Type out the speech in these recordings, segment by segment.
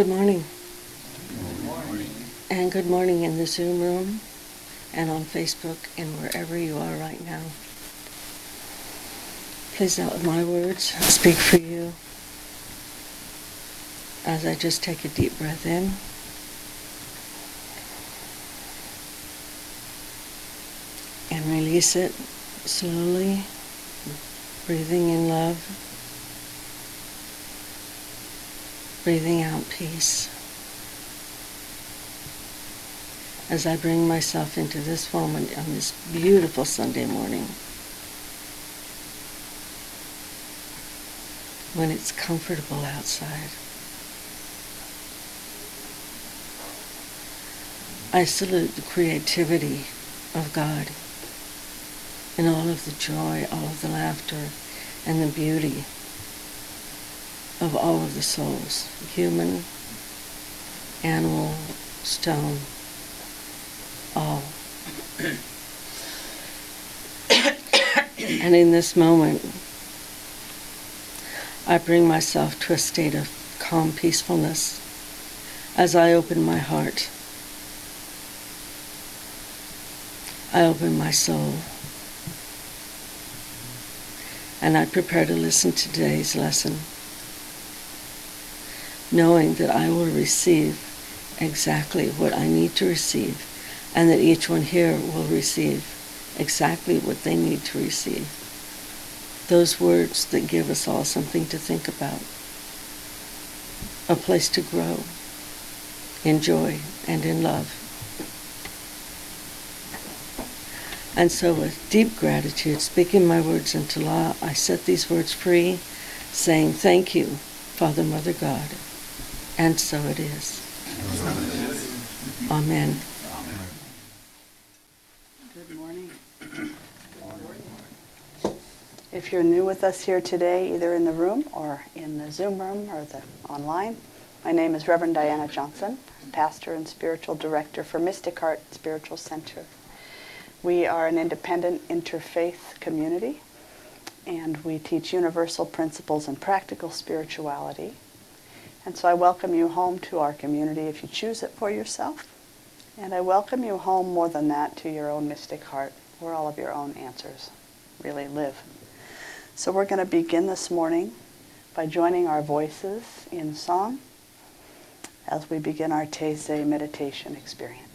Good morning. Good morning. And good morning in the Zoom room and on Facebook and wherever you are right now. Please let my words speak for you as I just take a deep breath in. And release it slowly, breathing in love, breathing out peace. As I bring myself into this moment on this beautiful Sunday morning. when it's comfortable outside. I salute the creativity of God and all of the joy, all of the laughter, and the beauty of all of the souls, human, animal, stone, all. and in this moment, I bring myself to a state of calm peacefulness as I open my heart. I open my soul. And I prepare to listen to today's lesson, knowing that I will receive exactly what I need to receive, and that each one here will receive exactly what they need to receive those words that give us all something to think about, a place to grow in joy and in love. And so, with deep gratitude, speaking my words into law, I set these words free, saying, Thank you, Father, Mother, God. And so it is. Amen. Good morning. If you're new with us here today, either in the room or in the Zoom room or the online, my name is Reverend Diana Johnson, pastor and spiritual director for Mystic Heart Spiritual Center. We are an independent interfaith community, and we teach universal principles and practical spirituality. And so I welcome you home to our community if you choose it for yourself. And I welcome you home more than that to your own mystic heart, where all of your own answers really live. So we're going to begin this morning by joining our voices in song as we begin our Taizé meditation experience.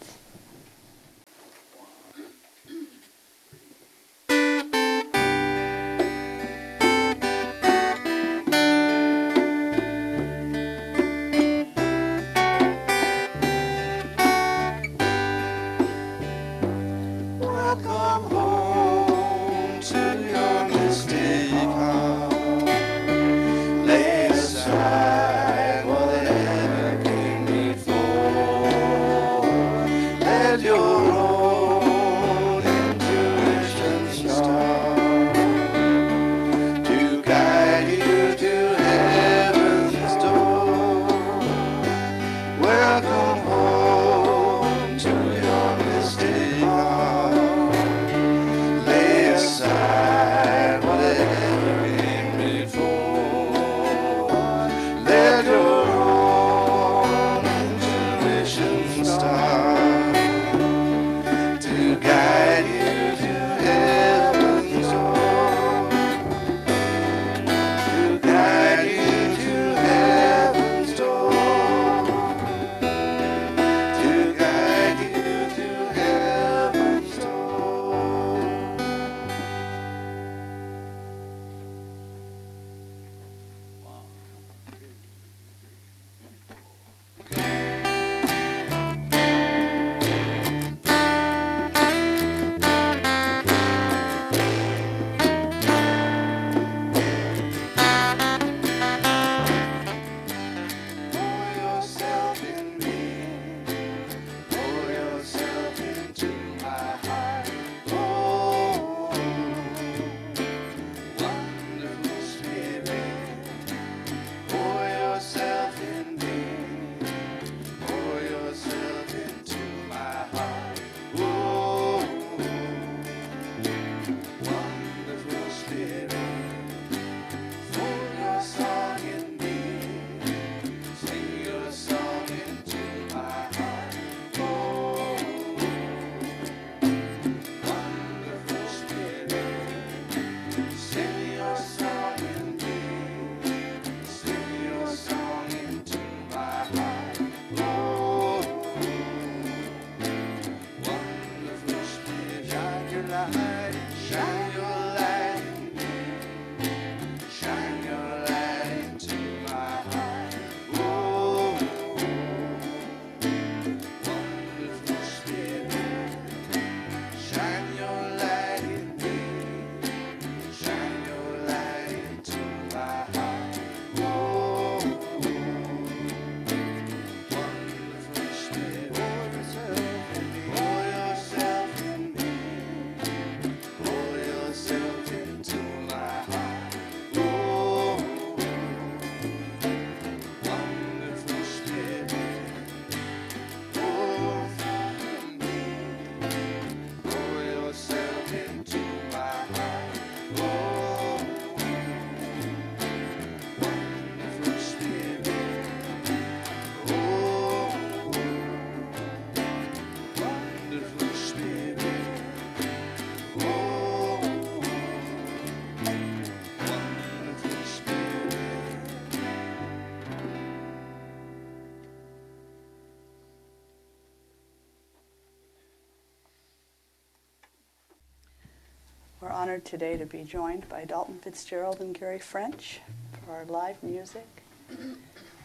Honored today to be joined by Dalton Fitzgerald and Gary French for our live music.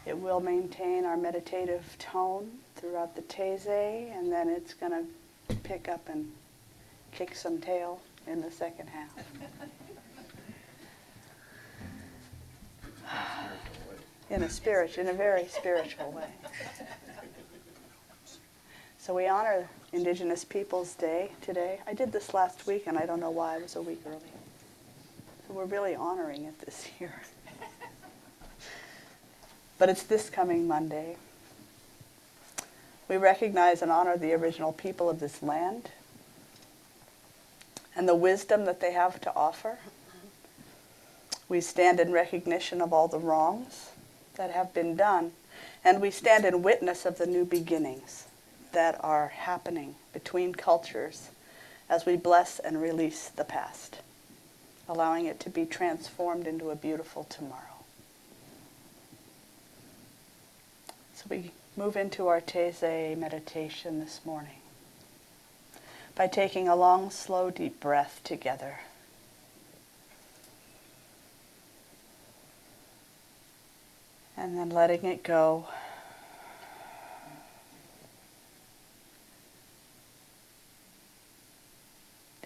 It will maintain our meditative tone throughout the Taizé, and then it's going to pick up and kick some tail in the second half. in a spirit, in a very spiritual way. So we honor Indigenous Peoples Day today. I did this last week, and I don't know why I was a week early. So we're really honoring it this year. but it's this coming Monday. We recognize and honor the original people of this land and the wisdom that they have to offer. We stand in recognition of all the wrongs that have been done, and we stand in witness of the new beginnings that are happening between cultures as we bless and release the past, allowing it to be transformed into a beautiful tomorrow. So we move into our Taizé meditation this morning by taking a long, slow, deep breath together. And then letting it go.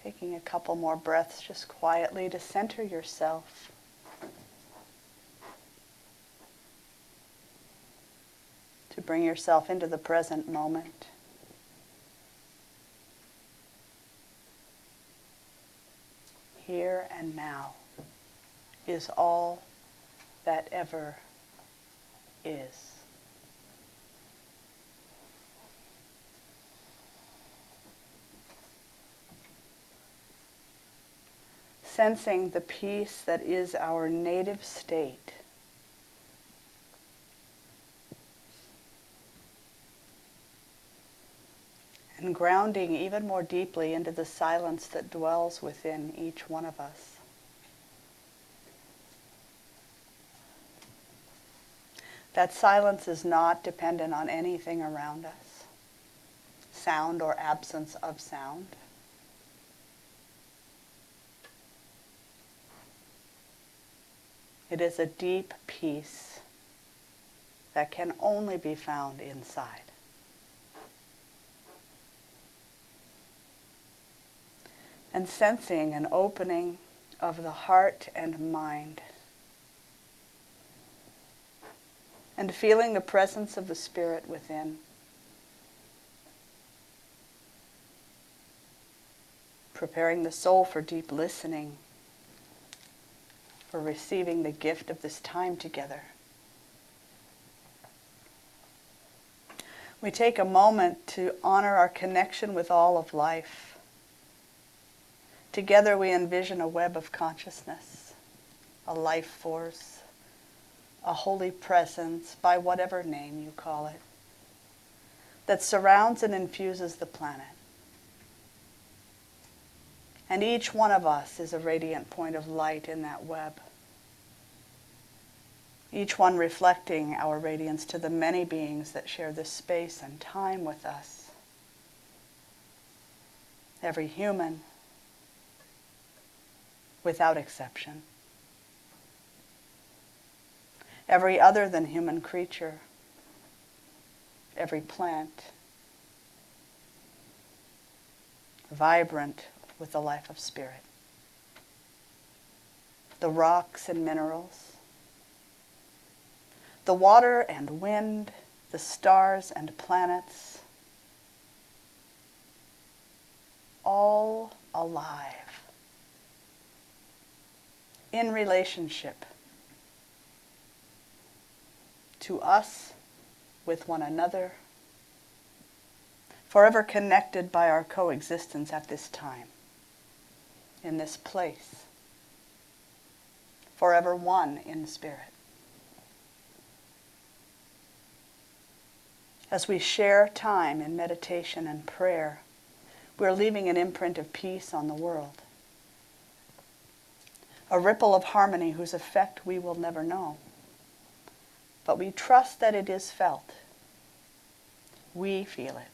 Taking a couple more breaths just quietly to center yourself. To bring yourself into the present moment. Here and now is all that ever is. Sensing the peace that is our native state. And grounding even more deeply into the silence that dwells within each one of us. That silence is not dependent on anything around us, sound or absence of sound. It is a deep peace that can only be found inside. And sensing an opening of the heart and mind. And feeling the presence of the Spirit within. Preparing the soul for deep listening for receiving the gift of this time together. We take a moment to honor our connection with all of life. Together we envision a web of consciousness, a life force, a holy presence, by whatever name you call it, that surrounds and infuses the planet. And each one of us is a radiant point of light in that web. Each one reflecting our radiance to the many beings that share this space and time with us. Every human, without exception. Every other than human creature, every plant, vibrant with the life of spirit. The rocks and minerals, the water and wind, the stars and planets, all alive in relationship to us, with one another, forever connected by our coexistence at this time, in this place, forever one in spirit. As we share time in meditation and prayer, we're leaving an imprint of peace on the world. A ripple of harmony whose effect we will never know. But we trust that it is felt. We feel it.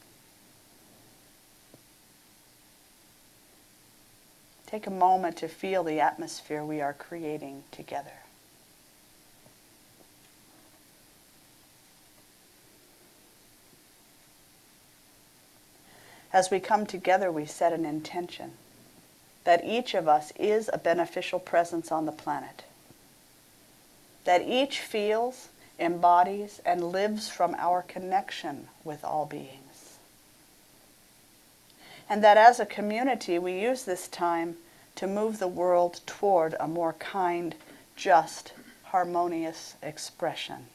Take a moment to feel the atmosphere we are creating together. As we come together, we set an intention that each of us is a beneficial presence on the planet, that each feels, embodies, and lives from our connection with all beings. And that as a community, we use this time to move the world toward a more kind, just, harmonious expression.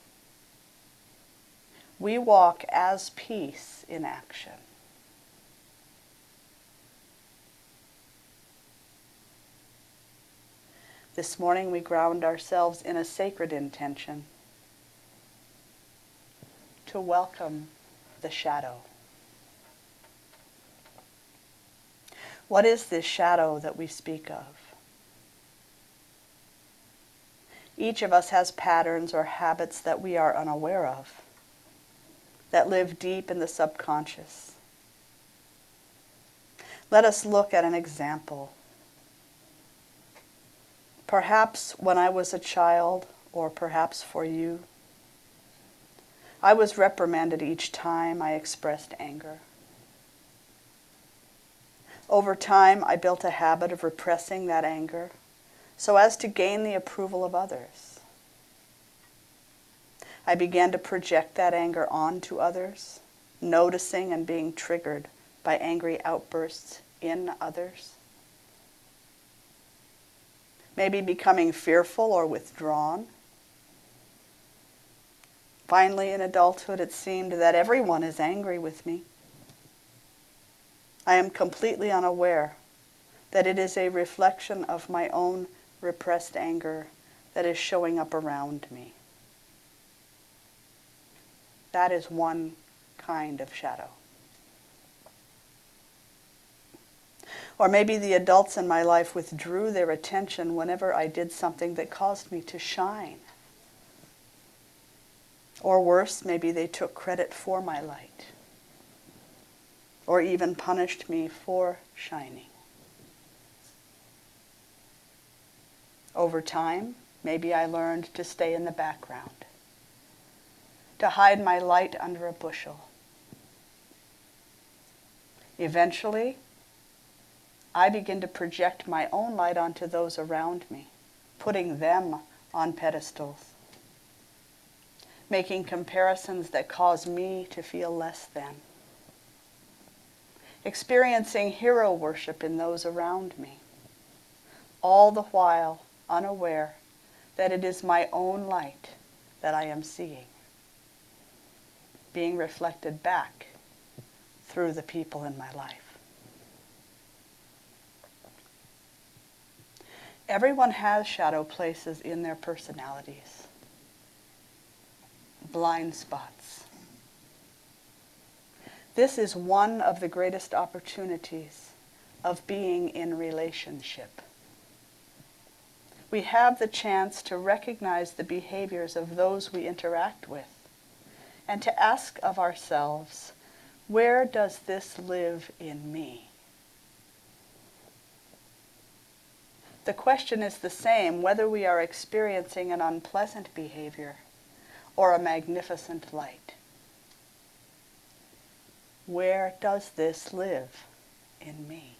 We walk as peace in action. This morning we ground ourselves in a sacred intention to welcome the shadow. What is this shadow that we speak of? Each of us has patterns or habits that we are unaware of, that live deep in the subconscious. Let us look at an example Perhaps when I was a child, or perhaps for you, I was reprimanded each time I expressed anger. Over time, I built a habit of repressing that anger so as to gain the approval of others. I began to project that anger onto others, noticing and being triggered by angry outbursts in others maybe becoming fearful or withdrawn. Finally, in adulthood, it seemed that everyone is angry with me. I am completely unaware that it is a reflection of my own repressed anger that is showing up around me. That is one kind of shadow. Or maybe the adults in my life withdrew their attention whenever I did something that caused me to shine. Or worse, maybe they took credit for my light. Or even punished me for shining. Over time, maybe I learned to stay in the background, to hide my light under a bushel. Eventually, I begin to project my own light onto those around me, putting them on pedestals, making comparisons that cause me to feel less than, experiencing hero worship in those around me, all the while unaware that it is my own light that I am seeing, being reflected back through the people in my life. Everyone has shadow places in their personalities, blind spots. This is one of the greatest opportunities of being in relationship. We have the chance to recognize the behaviors of those we interact with and to ask of ourselves, where does this live in me? The question is the same whether we are experiencing an unpleasant behavior or a magnificent light. Where does this live in me?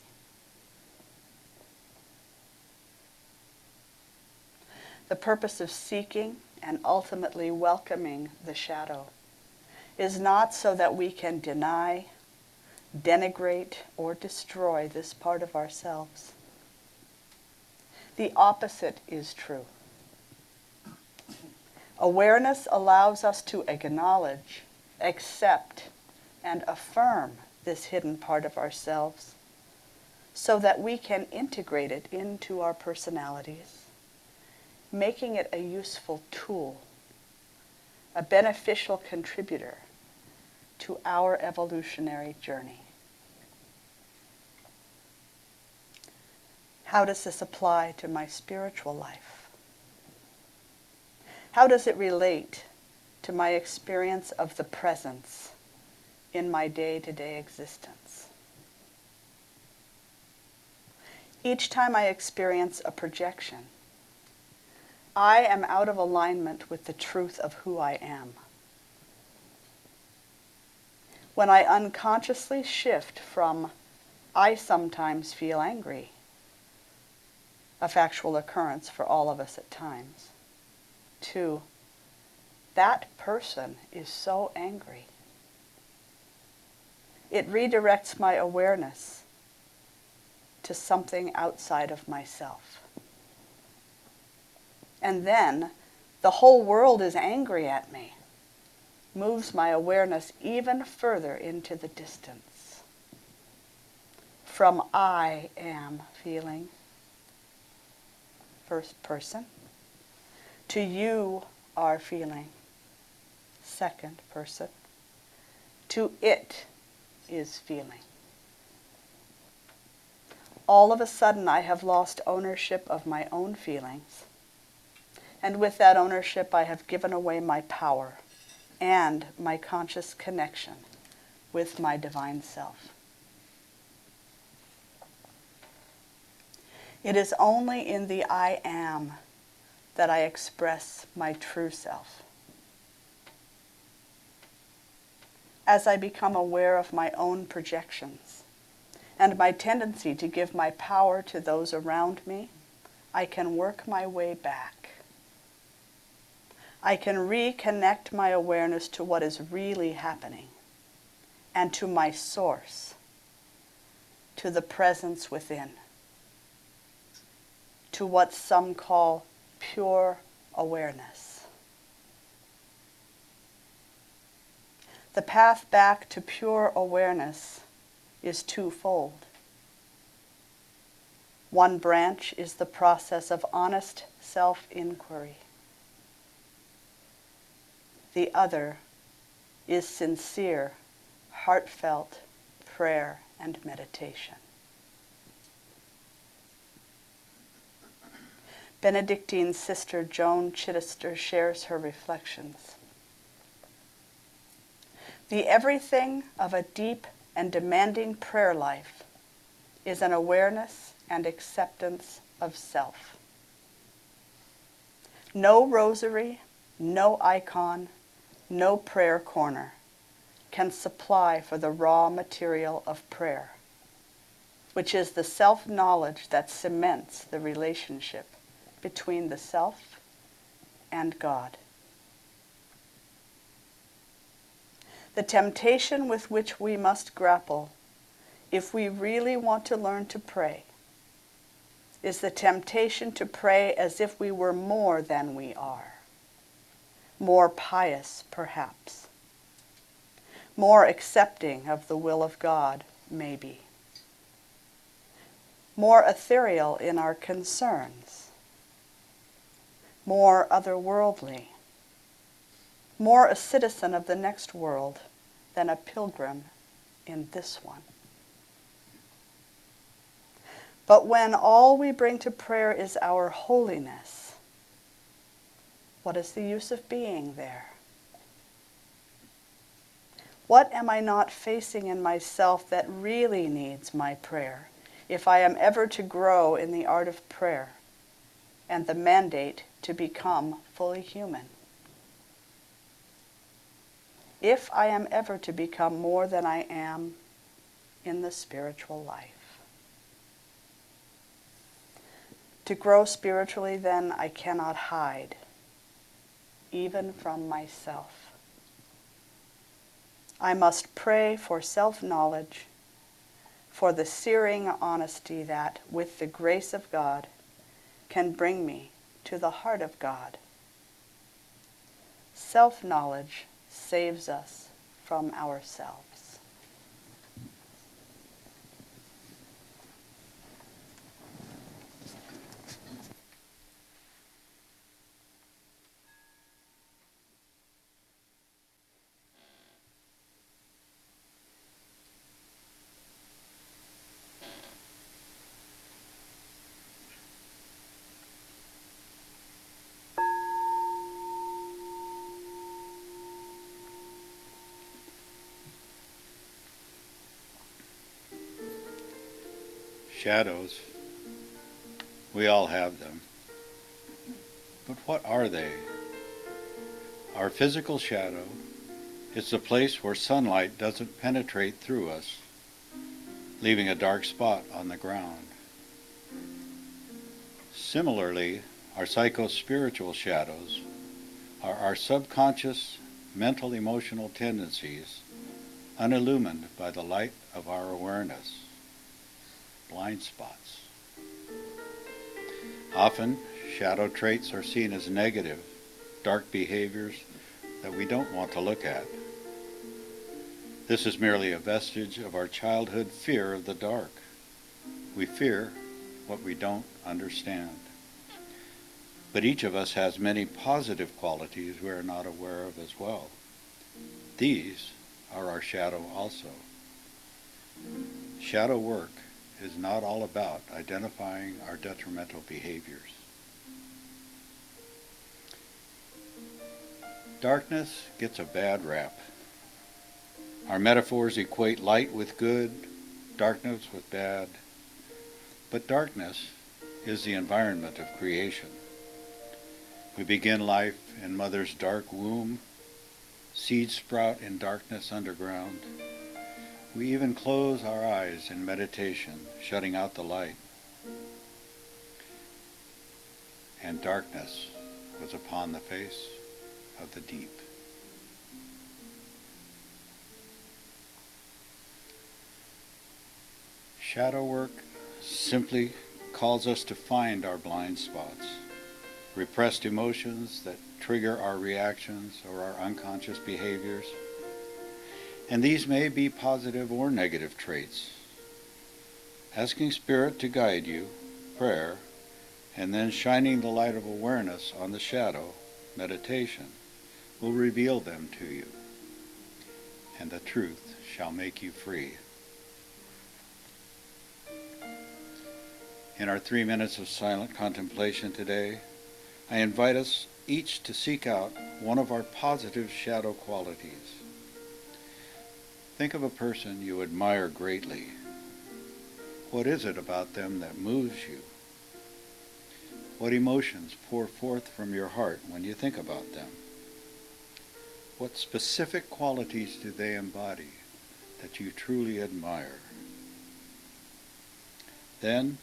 The purpose of seeking and ultimately welcoming the shadow is not so that we can deny, denigrate, or destroy this part of ourselves. The opposite is true. Awareness allows us to acknowledge, accept, and affirm this hidden part of ourselves so that we can integrate it into our personalities, making it a useful tool, a beneficial contributor to our evolutionary journey. How does this apply to my spiritual life? How does it relate to my experience of the presence in my day to day existence? Each time I experience a projection, I am out of alignment with the truth of who I am. When I unconsciously shift from, I sometimes feel angry, a factual occurrence for all of us at times. Two, that person is so angry. It redirects my awareness to something outside of myself. And then the whole world is angry at me, moves my awareness even further into the distance. From I am feeling first person, to you are feeling, second person, to it is feeling. All of a sudden, I have lost ownership of my own feelings. And with that ownership, I have given away my power and my conscious connection with my divine self. It is only in the I am that I express my true self. As I become aware of my own projections and my tendency to give my power to those around me, I can work my way back. I can reconnect my awareness to what is really happening and to my source, to the presence within to what some call pure awareness. The path back to pure awareness is twofold. One branch is the process of honest self inquiry. The other is sincere, heartfelt prayer and meditation. Benedictine sister Joan Chittister shares her reflections. The everything of a deep and demanding prayer life is an awareness and acceptance of self. No rosary, no icon, no prayer corner can supply for the raw material of prayer, which is the self knowledge that cements the relationship between the self and God. The temptation with which we must grapple if we really want to learn to pray is the temptation to pray as if we were more than we are, more pious perhaps, more accepting of the will of God maybe, more ethereal in our concerns more otherworldly, more a citizen of the next world than a pilgrim in this one. But when all we bring to prayer is our holiness, what is the use of being there? What am I not facing in myself that really needs my prayer if I am ever to grow in the art of prayer and the mandate to become fully human. If I am ever to become more than I am in the spiritual life. To grow spiritually, then, I cannot hide, even from myself. I must pray for self knowledge, for the searing honesty that, with the grace of God, can bring me to the heart of God. Self knowledge saves us from ourselves. Shadows. We all have them. But what are they? Our physical shadow is the place where sunlight doesn't penetrate through us, leaving a dark spot on the ground. Similarly, our psycho-spiritual shadows are our subconscious mental emotional tendencies unillumined by the light of our awareness blind spots. Often, shadow traits are seen as negative, dark behaviors that we don't want to look at. This is merely a vestige of our childhood fear of the dark. We fear what we don't understand. But each of us has many positive qualities we are not aware of as well. These are our shadow also. Shadow work is not all about identifying our detrimental behaviors. Darkness gets a bad rap. Our metaphors equate light with good, darkness with bad. But darkness is the environment of creation. We begin life in mother's dark womb, seeds sprout in darkness underground, we even close our eyes in meditation, shutting out the light. And darkness was upon the face of the deep. Shadow work simply calls us to find our blind spots, repressed emotions that trigger our reactions or our unconscious behaviors and these may be positive or negative traits. Asking Spirit to guide you, prayer, and then shining the light of awareness on the shadow, meditation, will reveal them to you, and the truth shall make you free. In our three minutes of silent contemplation today, I invite us each to seek out one of our positive shadow qualities Think of a person you admire greatly. What is it about them that moves you? What emotions pour forth from your heart when you think about them? What specific qualities do they embody that you truly admire? Then,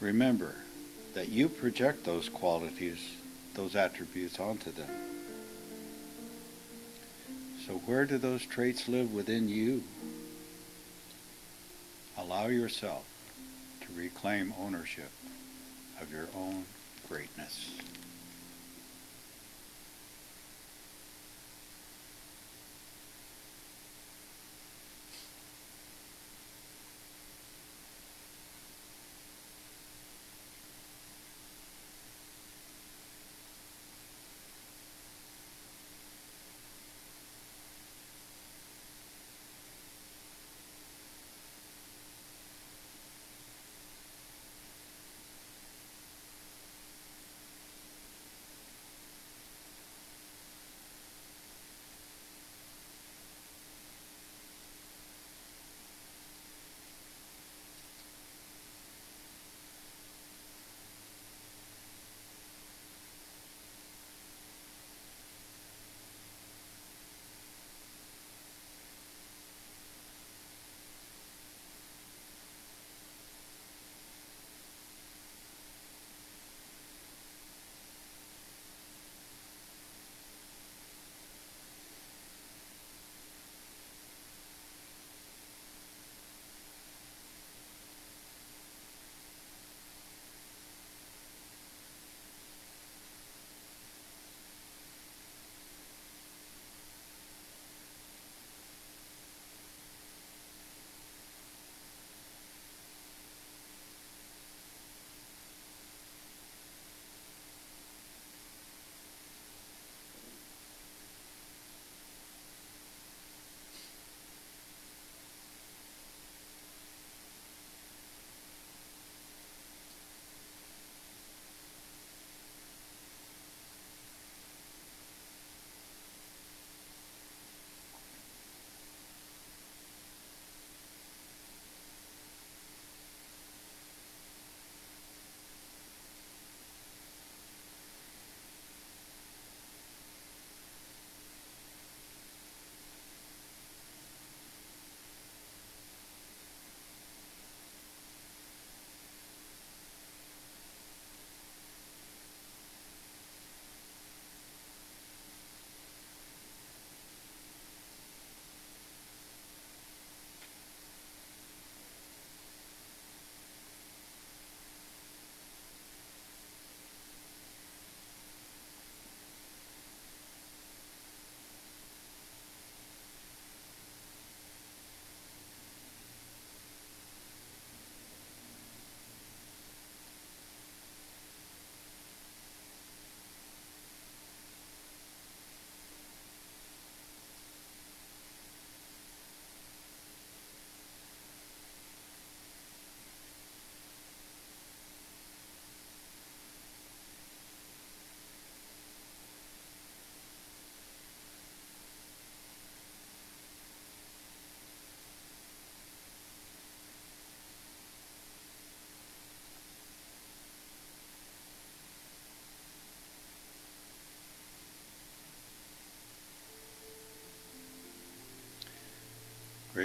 remember that you project those qualities, those attributes onto them. So where do those traits live within you? Allow yourself to reclaim ownership of your own greatness.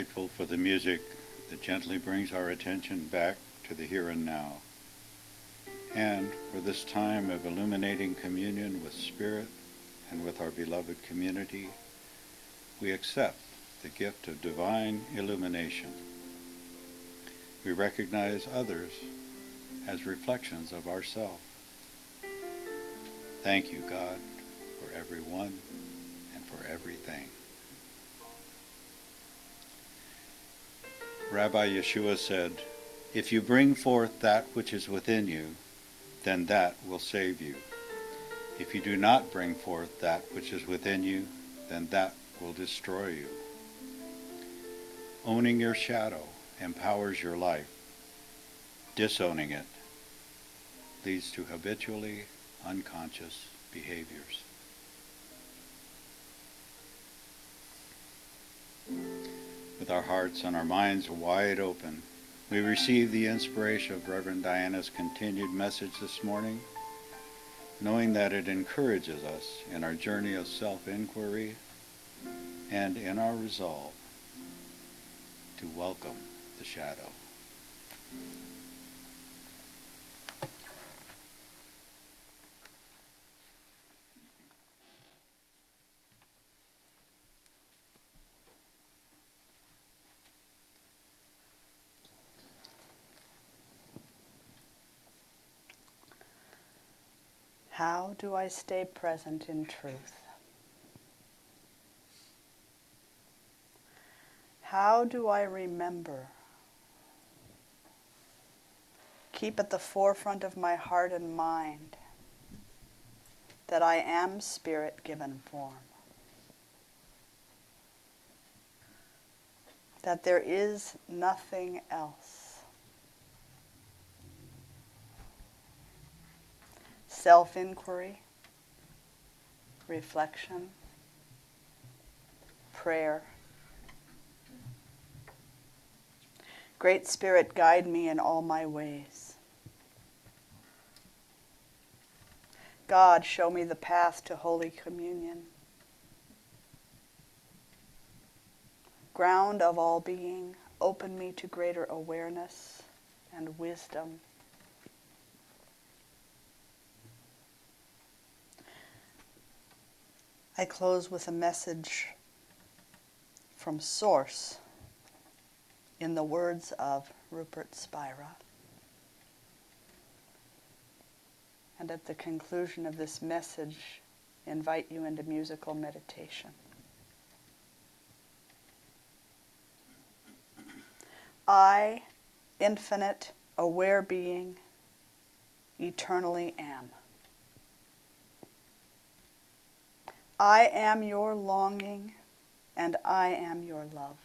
Grateful for the music that gently brings our attention back to the here and now, and for this time of illuminating communion with Spirit and with our beloved community, we accept the gift of divine illumination. We recognize others as reflections of ourself. Thank you, God, for everyone and for everything. Rabbi Yeshua said, If you bring forth that which is within you, then that will save you. If you do not bring forth that which is within you, then that will destroy you. Owning your shadow empowers your life. Disowning it leads to habitually unconscious behaviors. With our hearts and our minds wide open, we receive the inspiration of Reverend Diana's continued message this morning, knowing that it encourages us in our journey of self-inquiry and in our resolve to welcome the shadow. Do I stay present in truth? How do I remember? Keep at the forefront of my heart and mind that I am spirit given form. That there is nothing else. Self inquiry, reflection, prayer. Great Spirit, guide me in all my ways. God, show me the path to Holy Communion. Ground of all being, open me to greater awareness and wisdom. I close with a message from Source in the words of Rupert Spira. And at the conclusion of this message, invite you into musical meditation. I, infinite, aware being, eternally am. I am your longing and I am your love.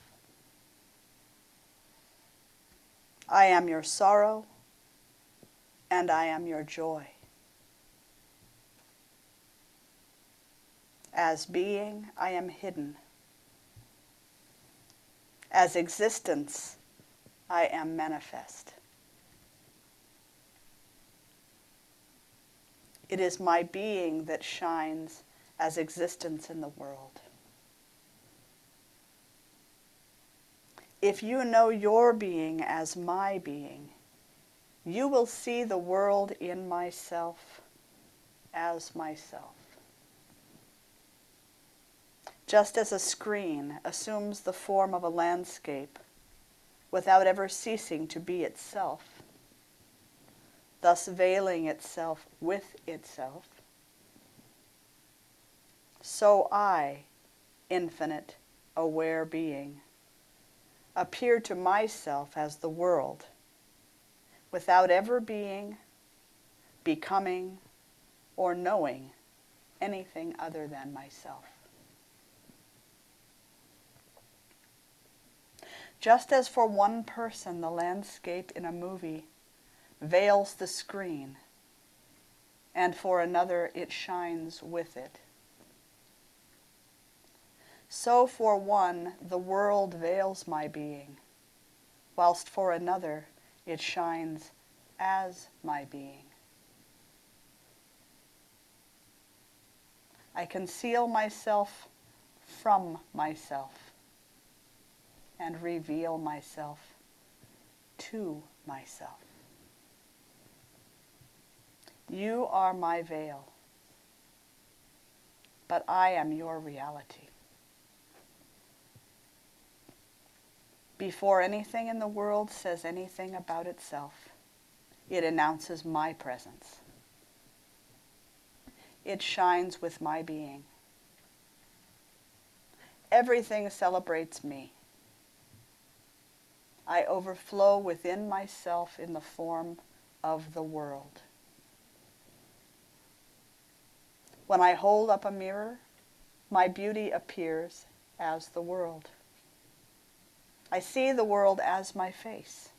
I am your sorrow and I am your joy. As being, I am hidden. As existence, I am manifest. It is my being that shines as existence in the world. If you know your being as my being, you will see the world in myself as myself. Just as a screen assumes the form of a landscape without ever ceasing to be itself, thus veiling itself with itself, so I, infinite, aware being, appear to myself as the world, without ever being, becoming, or knowing anything other than myself. Just as for one person the landscape in a movie veils the screen, and for another it shines with it so for one, the world veils my being, whilst for another, it shines as my being. I conceal myself from myself and reveal myself to myself. You are my veil, but I am your reality. Before anything in the world says anything about itself, it announces my presence. It shines with my being. Everything celebrates me. I overflow within myself in the form of the world. When I hold up a mirror, my beauty appears as the world. I see the world as my face.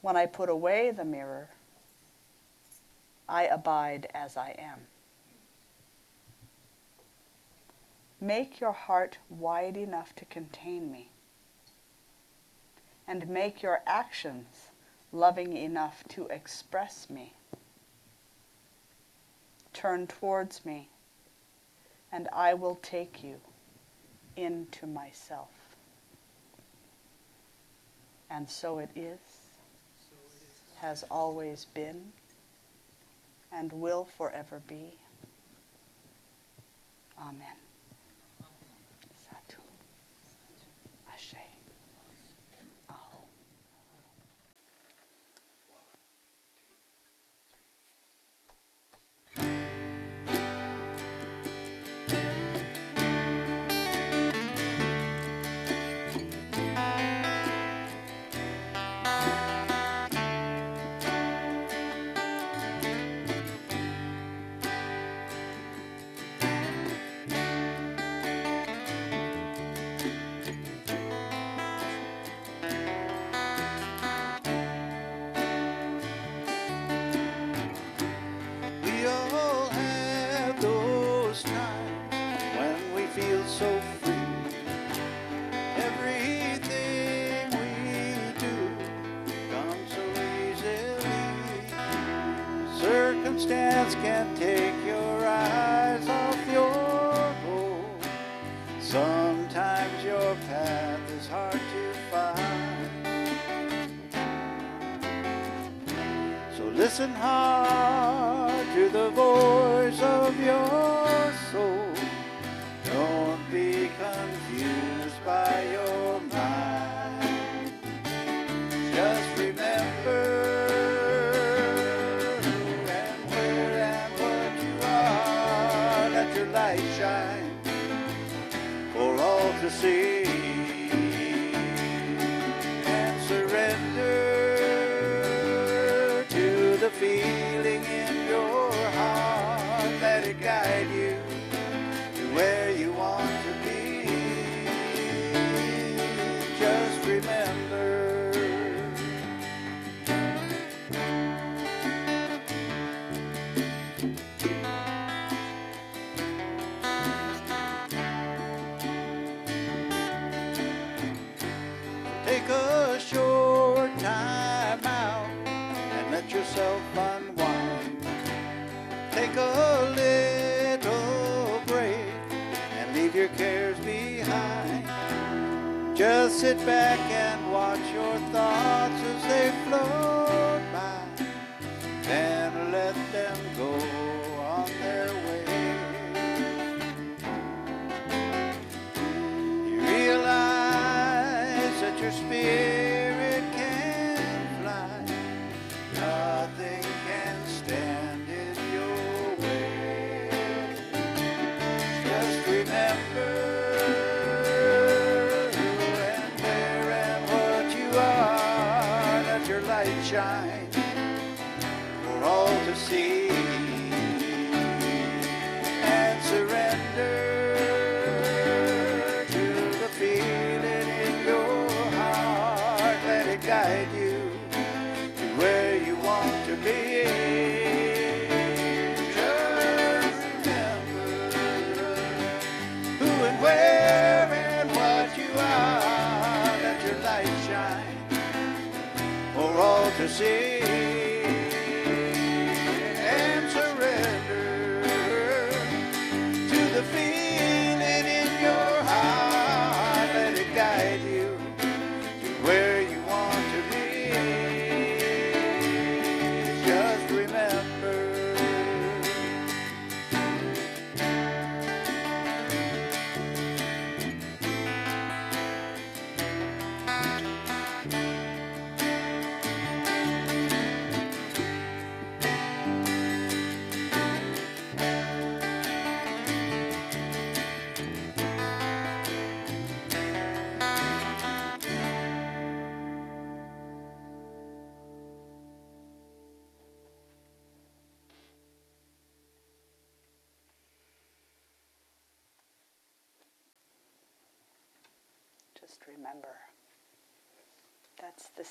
When I put away the mirror, I abide as I am. Make your heart wide enough to contain me, and make your actions loving enough to express me. Turn towards me, and I will take you into myself. And so it is, has always been, and will forever be. Amen.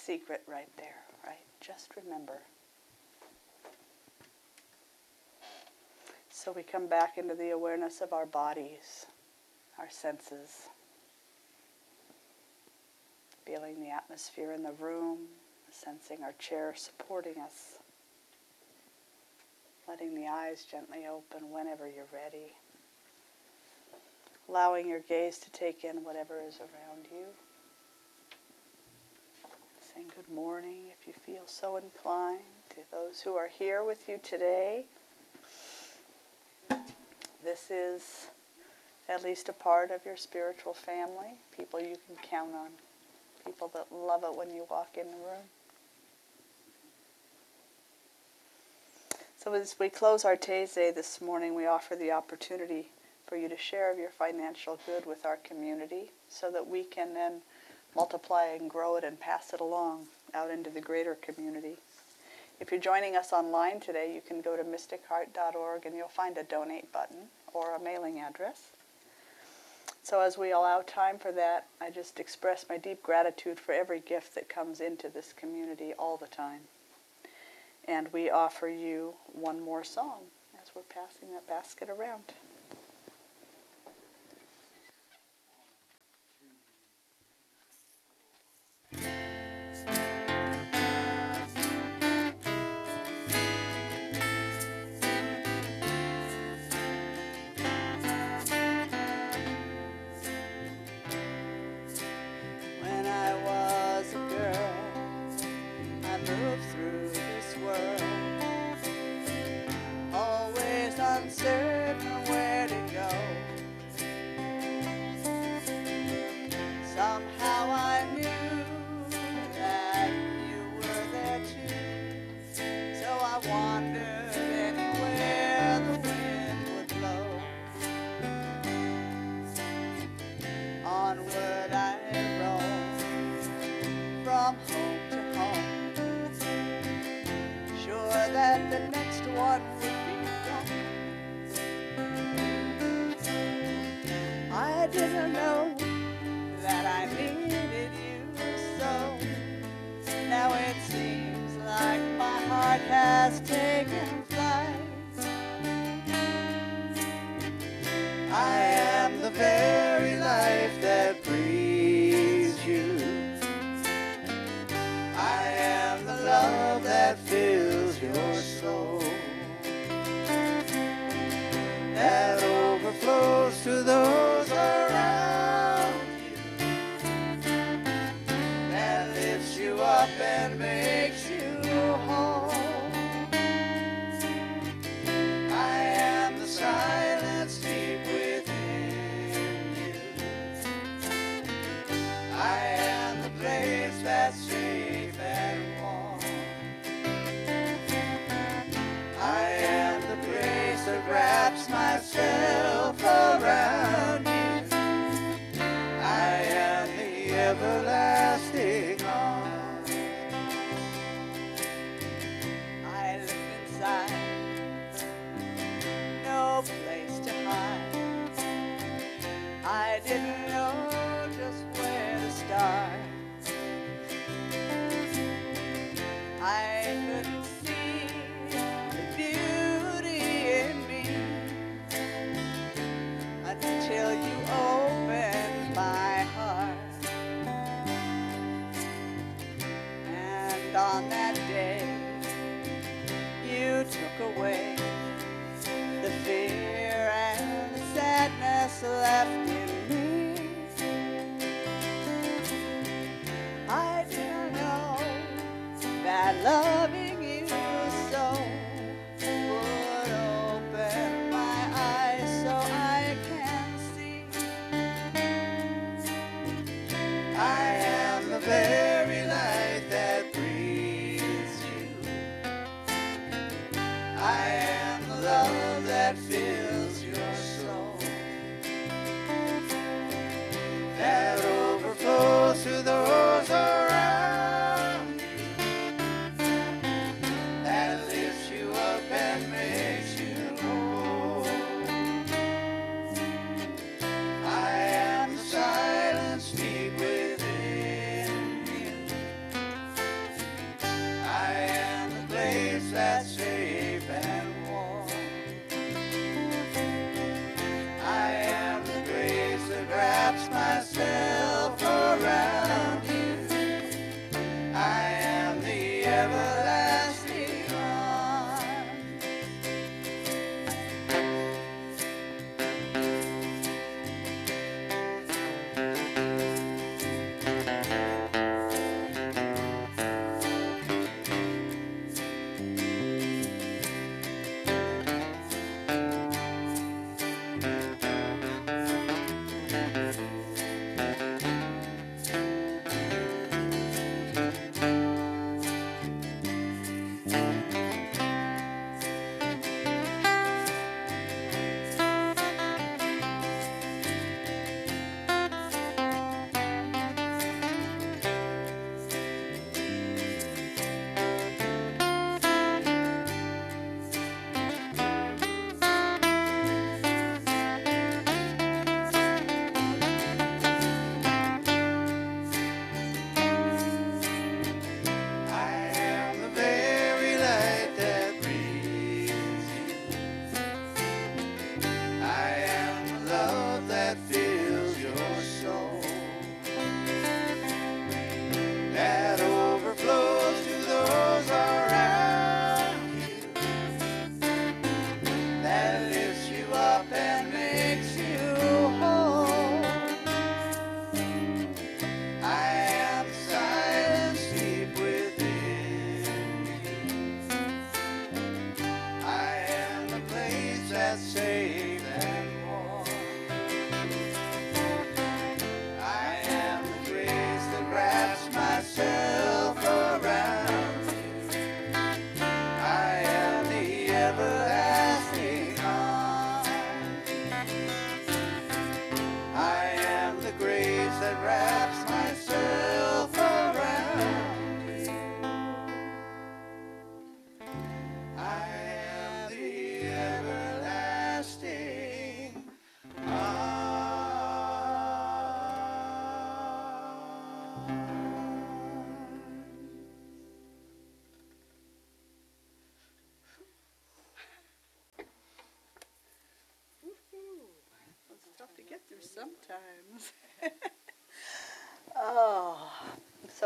Secret right there, right? Just remember. So we come back into the awareness of our bodies, our senses, feeling the atmosphere in the room, sensing our chair supporting us, letting the eyes gently open whenever you're ready, allowing your gaze to take in whatever is around you. Good morning if you feel so inclined to those who are here with you today. This is at least a part of your spiritual family, people you can count on, people that love it when you walk in the room. So as we close our Taizé this morning, we offer the opportunity for you to share of your financial good with our community so that we can then multiply and grow it and pass it along out into the greater community. If you're joining us online today, you can go to mysticheart.org and you'll find a donate button or a mailing address. So as we allow time for that, I just express my deep gratitude for every gift that comes into this community all the time. And we offer you one more song as we're passing that basket around.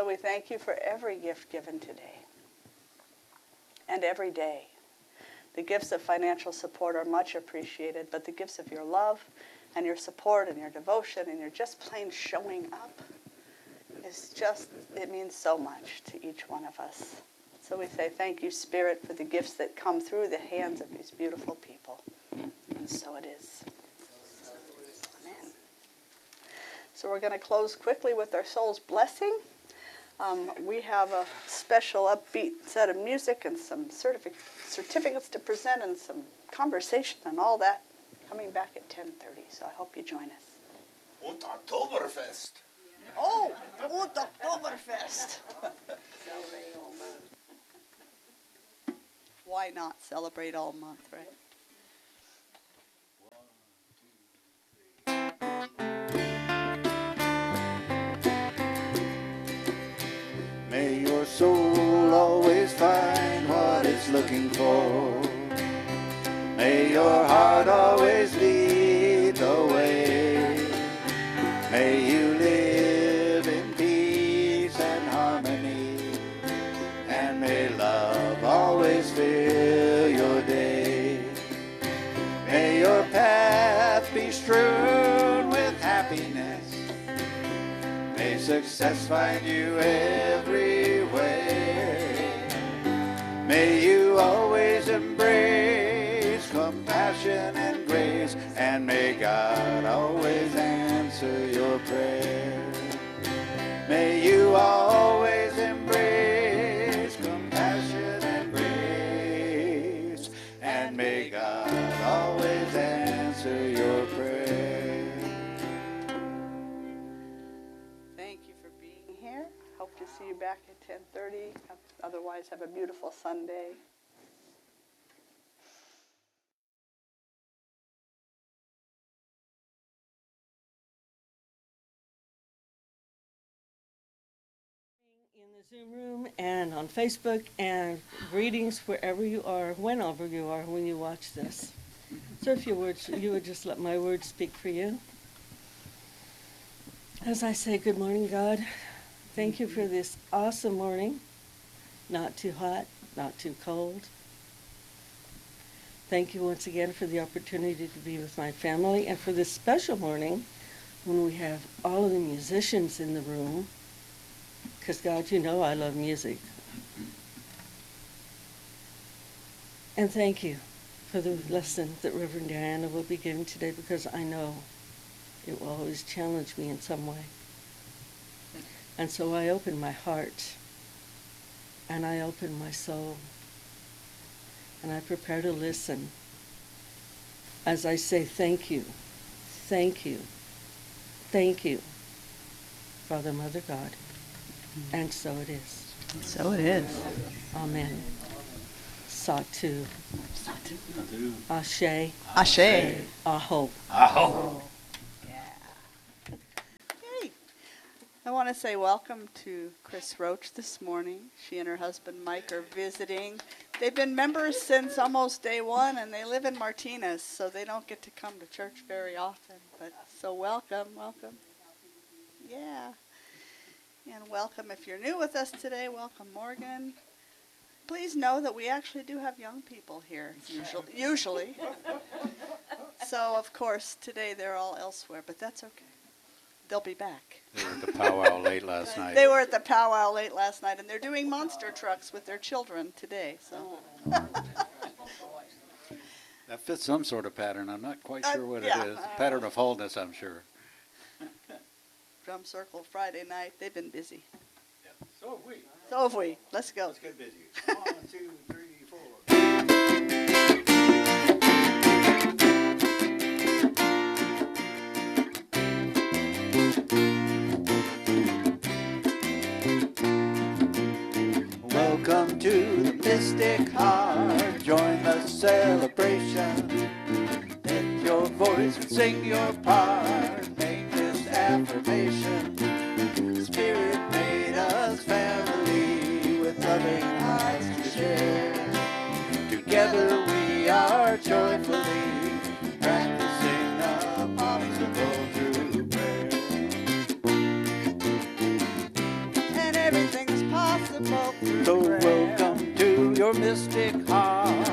So we thank you for every gift given today and every day. The gifts of financial support are much appreciated, but the gifts of your love and your support and your devotion and your just plain showing up is just, it means so much to each one of us. So we say thank you, Spirit, for the gifts that come through the hands of these beautiful people. And so it is. Amen. So we're going to close quickly with our soul's blessing. Um, we have a special upbeat set of music and some certific- certificates to present and some conversation and all that coming back at 10:30. So I hope you join us. Und Oktoberfest. Oh, und Oktoberfest. Why not celebrate all month, right? Looking for. May your heart always lead the way. May you live in peace and harmony. And may love always fill your day. May your path be strewn with happiness. May success find you everywhere. May you always embrace compassion and grace, and may God always answer your prayer. May you always Hope to see you back at 10:30. Otherwise, have a beautiful Sunday. in the Zoom room and on Facebook and greetings wherever you are, whenever you are, when you watch this. So if you would, you would just let my words speak for you. As I say, good morning, God. Thank you for this awesome morning. not too hot, not too cold. Thank you once again for the opportunity to be with my family and for this special morning when we have all of the musicians in the room. Because, God, you know I love music. And thank you for the lesson that Reverend Diana will be giving today because I know it will always challenge me in some way. And so I open my heart and I open my soul and I prepare to listen as I say thank you, thank you, thank you, Father, Mother, God. And so it is. So it is. Amen. Satu. Satu. Ashe. Ashe. Aho. Hey, I want to say welcome to Chris Roach this morning. She and her husband Mike are visiting. They've been members since almost day one, and they live in Martinez, so they don't get to come to church very often. But so welcome, welcome. Yeah, and welcome if you're new with us today. Welcome, Morgan. Please know that we actually do have young people here usually. Usually. So of course today they're all elsewhere, but that's okay. They'll be back. They were at the powwow late last night. They were at the powwow late last night, and they're doing monster trucks with their children today. So That fits some sort of pattern. I'm not quite Uh, sure what it yeah, is. I- Pattern of wholeness, I'm sure. drum circle Friday night. They've been busy. So have we. So have we. Let's go. Let's get busy. One, two, three, Welcome to the Mystic Heart. Join the celebration. Lift your voice and sing your part. Make this affirmation. Spirit made us family with loving hearts to share. Together we are joyfully your mystic heart.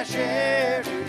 How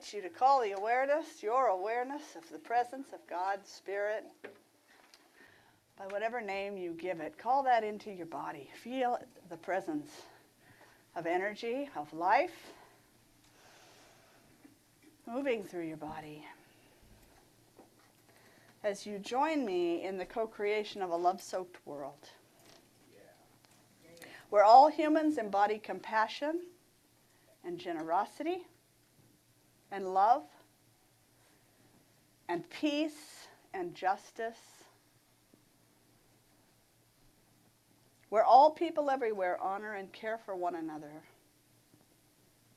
invite you to call the awareness, your awareness of the presence of God's Spirit, by whatever name you give it. Call that into your body. Feel the presence of energy, of life, moving through your body. As you join me in the co creation of a love soaked world where all humans embody compassion and generosity and love and peace and justice. Where all people everywhere honor and care for one another,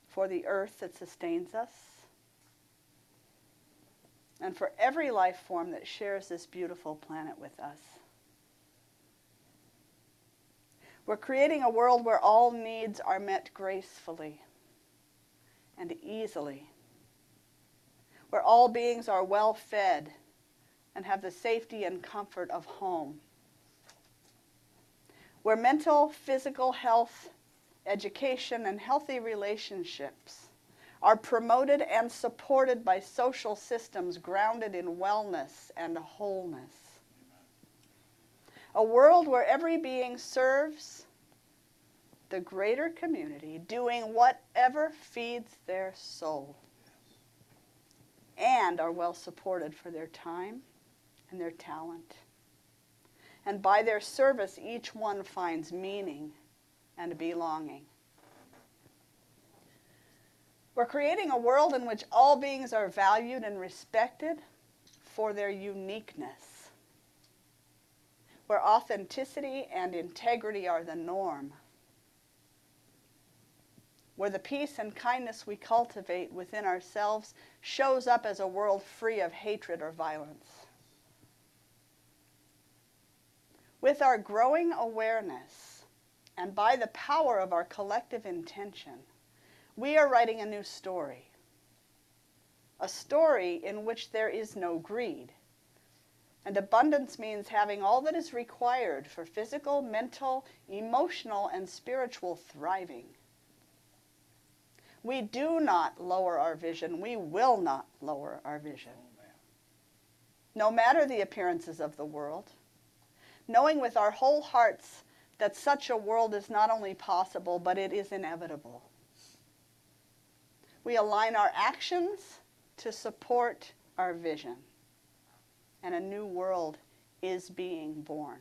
for the earth that sustains us, and for every life form that shares this beautiful planet with us. We're creating a world where all needs are met gracefully and easily, where all beings are well fed and have the safety and comfort of home, where mental, physical health, education, and healthy relationships are promoted and supported by social systems grounded in wellness and wholeness. A world where every being serves the greater community, doing whatever feeds their soul, and are well supported for their time and their talent. And by their service, each one finds meaning and belonging. We're creating a world in which all beings are valued and respected for their uniqueness, where authenticity and integrity are the norm, where the peace and kindness we cultivate within ourselves shows up as a world free of hatred or violence. With our growing awareness and by the power of our collective intention, we are writing a new story. A story in which there is no greed. And abundance means having all that is required for physical, mental, emotional, and spiritual thriving. We do not lower our vision. We will not lower our vision. Oh, no matter the appearances of the world, knowing with our whole hearts that such a world is not only possible, but it is inevitable. We align our actions to support our vision, and a new world is being born.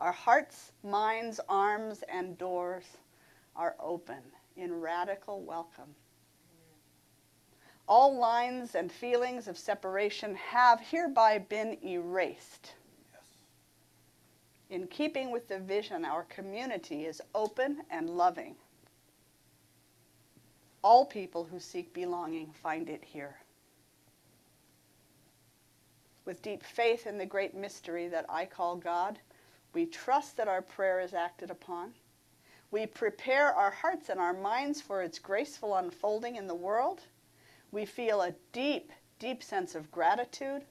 Our hearts, minds, arms, and doors are open in radical welcome. All lines and feelings of separation have hereby been erased. In keeping with the vision, our community is open and loving. All people who seek belonging find it here. With deep faith in the great mystery that I call God, we trust that our prayer is acted upon. We prepare our hearts and our minds for its graceful unfolding in the world. We feel a deep, deep sense of gratitude.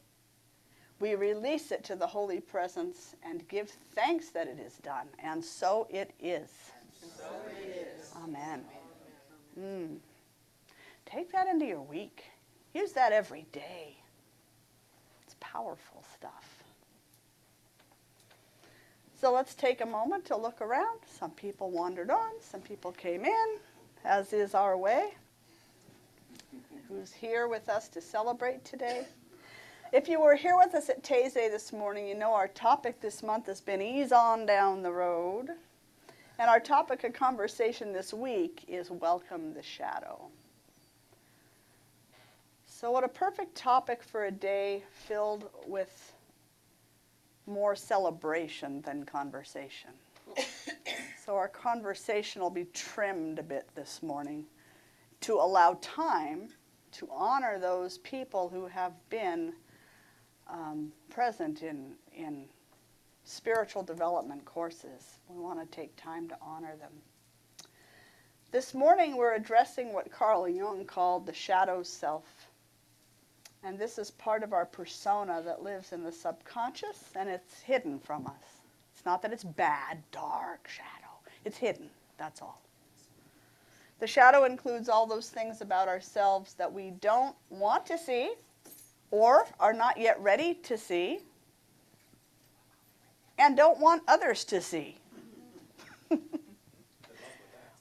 We release it to the Holy Presence and give thanks that it is done. And so it is. So it is. Amen. Mm. Take that into your week. Use that every day. It's powerful stuff. So let's take a moment to look around. Some people wandered on, some people came in, as is our way. Who's here with us to celebrate today? If you were here with us at Taizé this morning, you know our topic this month has been Ease On Down the Road. And our topic of conversation this week is Welcome the Shadow. So, what a perfect topic for a day filled with more celebration than conversation. so, our conversation will be trimmed a bit this morning to allow time to honor those people who have been um, present in, in spiritual development courses. We want to take time to honor them. This morning, we're addressing what Carl Jung called the shadow self. And this is part of our persona that lives in the subconscious and it's hidden from us. It's not that it's bad, dark shadow, it's hidden, that's all. The shadow includes all those things about ourselves that we don't want to see or are not yet ready to see and don't want others to see.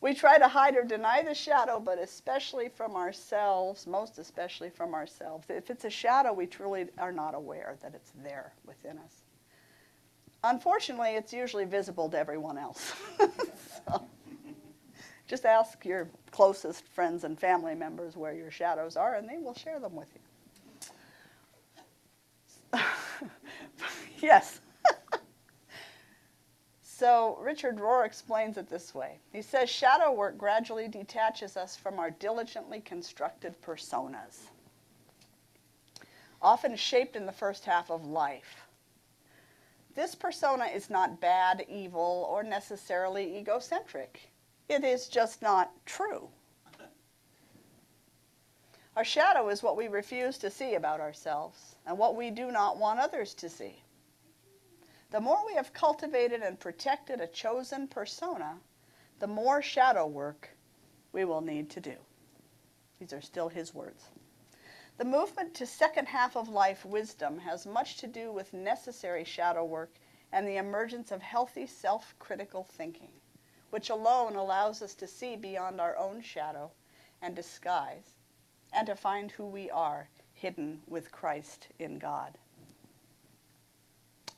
we try to hide or deny the shadow, but especially from ourselves, most especially from ourselves. If it's a shadow, we truly are not aware that it's there within us. Unfortunately, it's usually visible to everyone else. so, just ask your closest friends and family members where your shadows are, and they will share them with you. yes. So Richard Rohr explains it this way. He says shadow work gradually detaches us from our diligently constructed personas, often shaped in the first half of life. This persona is not bad, evil, or necessarily egocentric. It is just not true. Our shadow is what we refuse to see about ourselves and what we do not want others to see. The more we have cultivated and protected a chosen persona, the more shadow work we will need to do. These are still his words. The movement to second half of life wisdom has much to do with necessary shadow work and the emergence of healthy self critical thinking which alone allows us to see beyond our own shadow and disguise, and to find who we are hidden with Christ in God.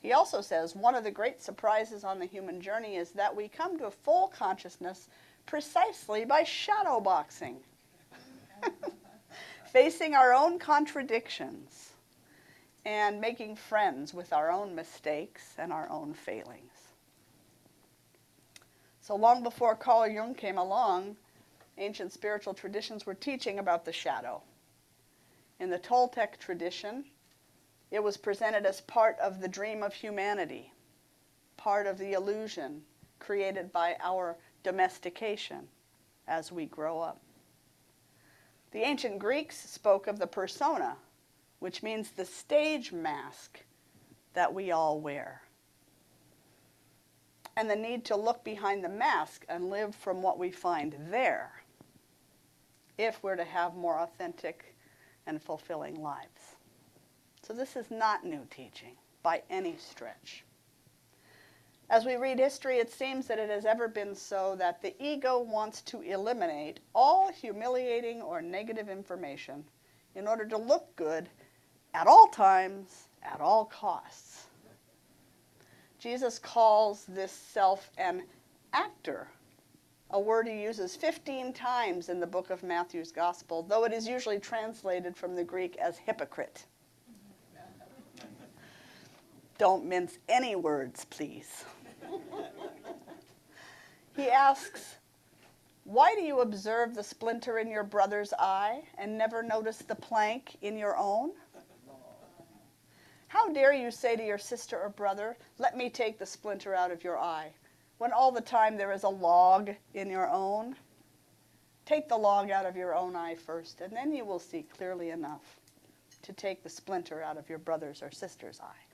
He also says one of the great surprises on the human journey is that we come to full consciousness precisely by shadow boxing, facing our own contradictions and making friends with our own mistakes and our own failings. So long before Carl Jung came along, ancient spiritual traditions were teaching about the shadow. In the Toltec tradition, it was presented as part of the dream of humanity, part of the illusion created by our domestication as we grow up. The ancient Greeks spoke of the persona, which means the stage mask that we all wear and the need to look behind the mask and live from what we find there if we're to have more authentic and fulfilling lives. So, this is not new teaching by any stretch. As we read history, it seems that it has ever been so that the ego wants to eliminate all humiliating or negative information in order to look good at all times, at all costs. Jesus calls this self an actor, a word he uses 15 times in the book of Matthew's Gospel, though it is usually translated from the Greek as hypocrite. Don't mince any words, please. he asks, Why do you observe the splinter in your brother's eye and never notice the plank in your own? How dare you say to your sister or brother, Let me take the splinter out of your eye, when all the time there is a log in your own? Take the log out of your own eye first, and then you will see clearly enough to take the splinter out of your brother's or sister's eye.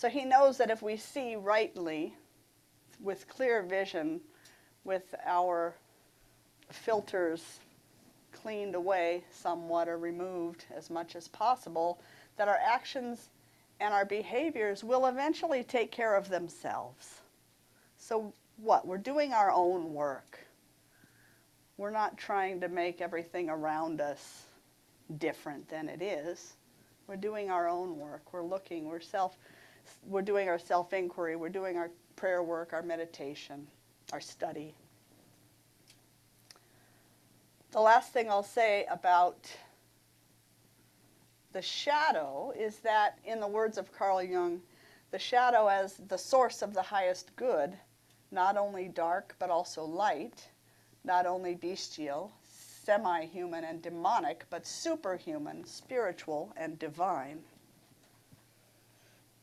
So he knows that if we see rightly, with clear vision, with our filters cleaned away somewhat or removed as much as possible, that our actions and our behaviors will eventually take care of themselves. So, what? We're doing our own work. We're not trying to make everything around us different than it is. We're doing our own work. We're looking, we're self we're doing our self-inquiry, we're doing our prayer work, our meditation, our study. The last thing I'll say about the shadow is that, in the words of Carl Jung, the shadow as the source of the highest good, not only dark but also light, not only bestial, semi human, and demonic, but superhuman, spiritual, and divine.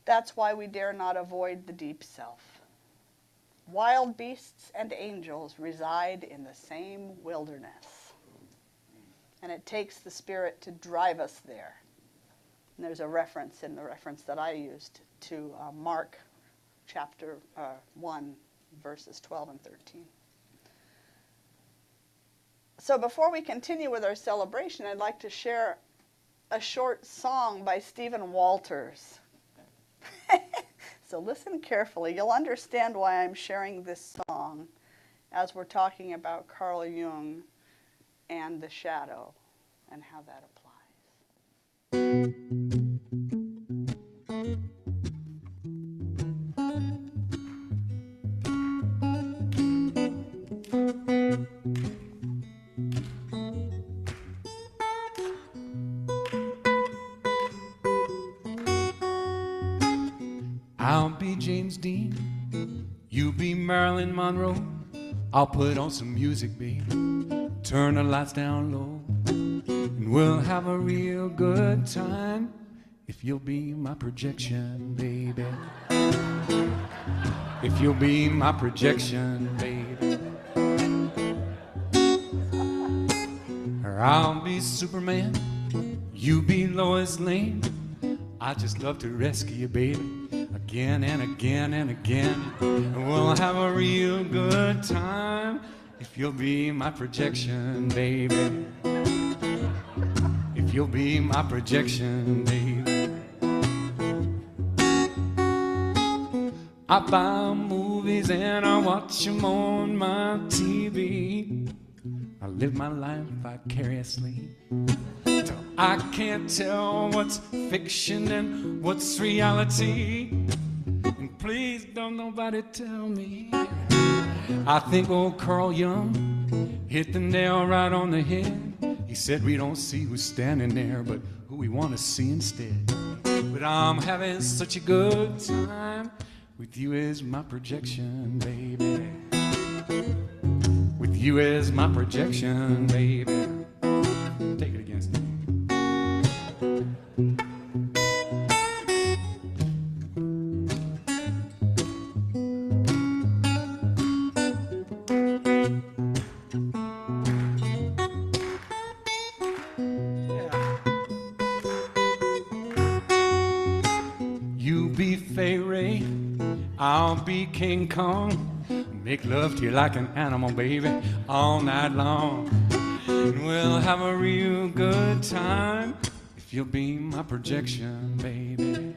That's why we dare not avoid the deep self. Wild beasts and angels reside in the same wilderness. And it takes the Spirit to drive us there. And there's a reference in the reference that I used to uh, Mark chapter uh, 1, verses 12 and 13. So before we continue with our celebration, I'd like to share a short song by Stephen Walters. So listen carefully. You'll understand why I'm sharing this song as we're talking about Carl Jung and the shadow and how that applies. I'll put on some music, baby. Turn the lights down low. And we'll have a real good time if you'll be my projection, baby. If you'll be my projection, baby. Or I'll be Superman. You be Lois Lane. I just love to rescue you, baby, again and again and again. We'll have a real good time if you'll be my projection, baby. If you'll be my projection, baby. I buy movies and I watch them on my TV. I live my life vicariously. I can't tell what's fiction and what's reality. And please don't nobody tell me. I think old Carl Jung hit the nail right on the head. He said we don't see who's standing there, but who we want to see instead. But I'm having such a good time with you as my projection, baby. You is my projection, baby. Take it against me. You be Fay Wray, I'll be King Kong. Make love to you like an animal, baby, all night long. And we'll have a real good time if you'll be my projection, baby.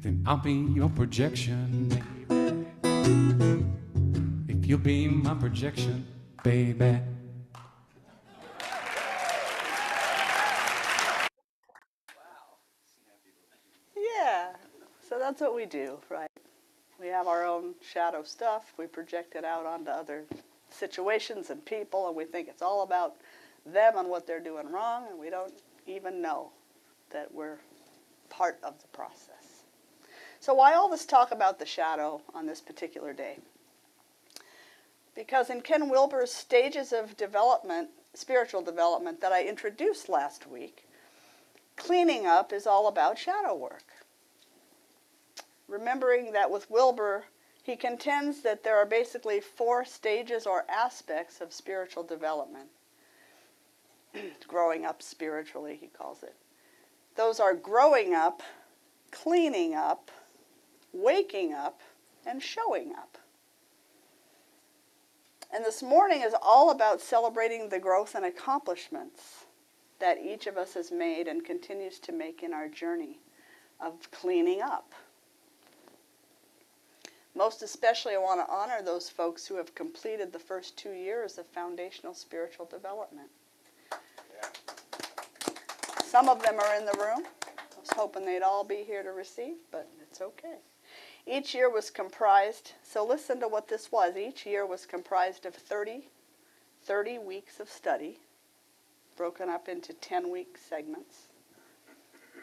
Then I'll be your projection, baby. If you'll be my projection, baby. Yeah, so that's what we do, right? We have our own shadow stuff, we project it out onto other situations and people, and we think it's all about them and what they're doing wrong, and we don't even know that we're part of the process. So, why all this talk about the shadow on this particular day? Because in Ken Wilber's stages of development, spiritual development, that I introduced last week, cleaning up is all about shadow work. Remembering that with Wilber, he contends that there are basically four stages or aspects of spiritual development. growing up spiritually, he calls it. Those are growing up, cleaning up, waking up, and showing up. And this morning is all about celebrating the growth and accomplishments that each of us has made and continues to make in our journey of cleaning up. Most especially, I want to honor those folks who have completed the first two years of foundational spiritual development. Some of them are in the room. I was hoping they'd all be here to receive, but it's okay. Each year was comprised, so listen to what this was. Each year was comprised of 30, 30 weeks of study, broken up into 10 week segments,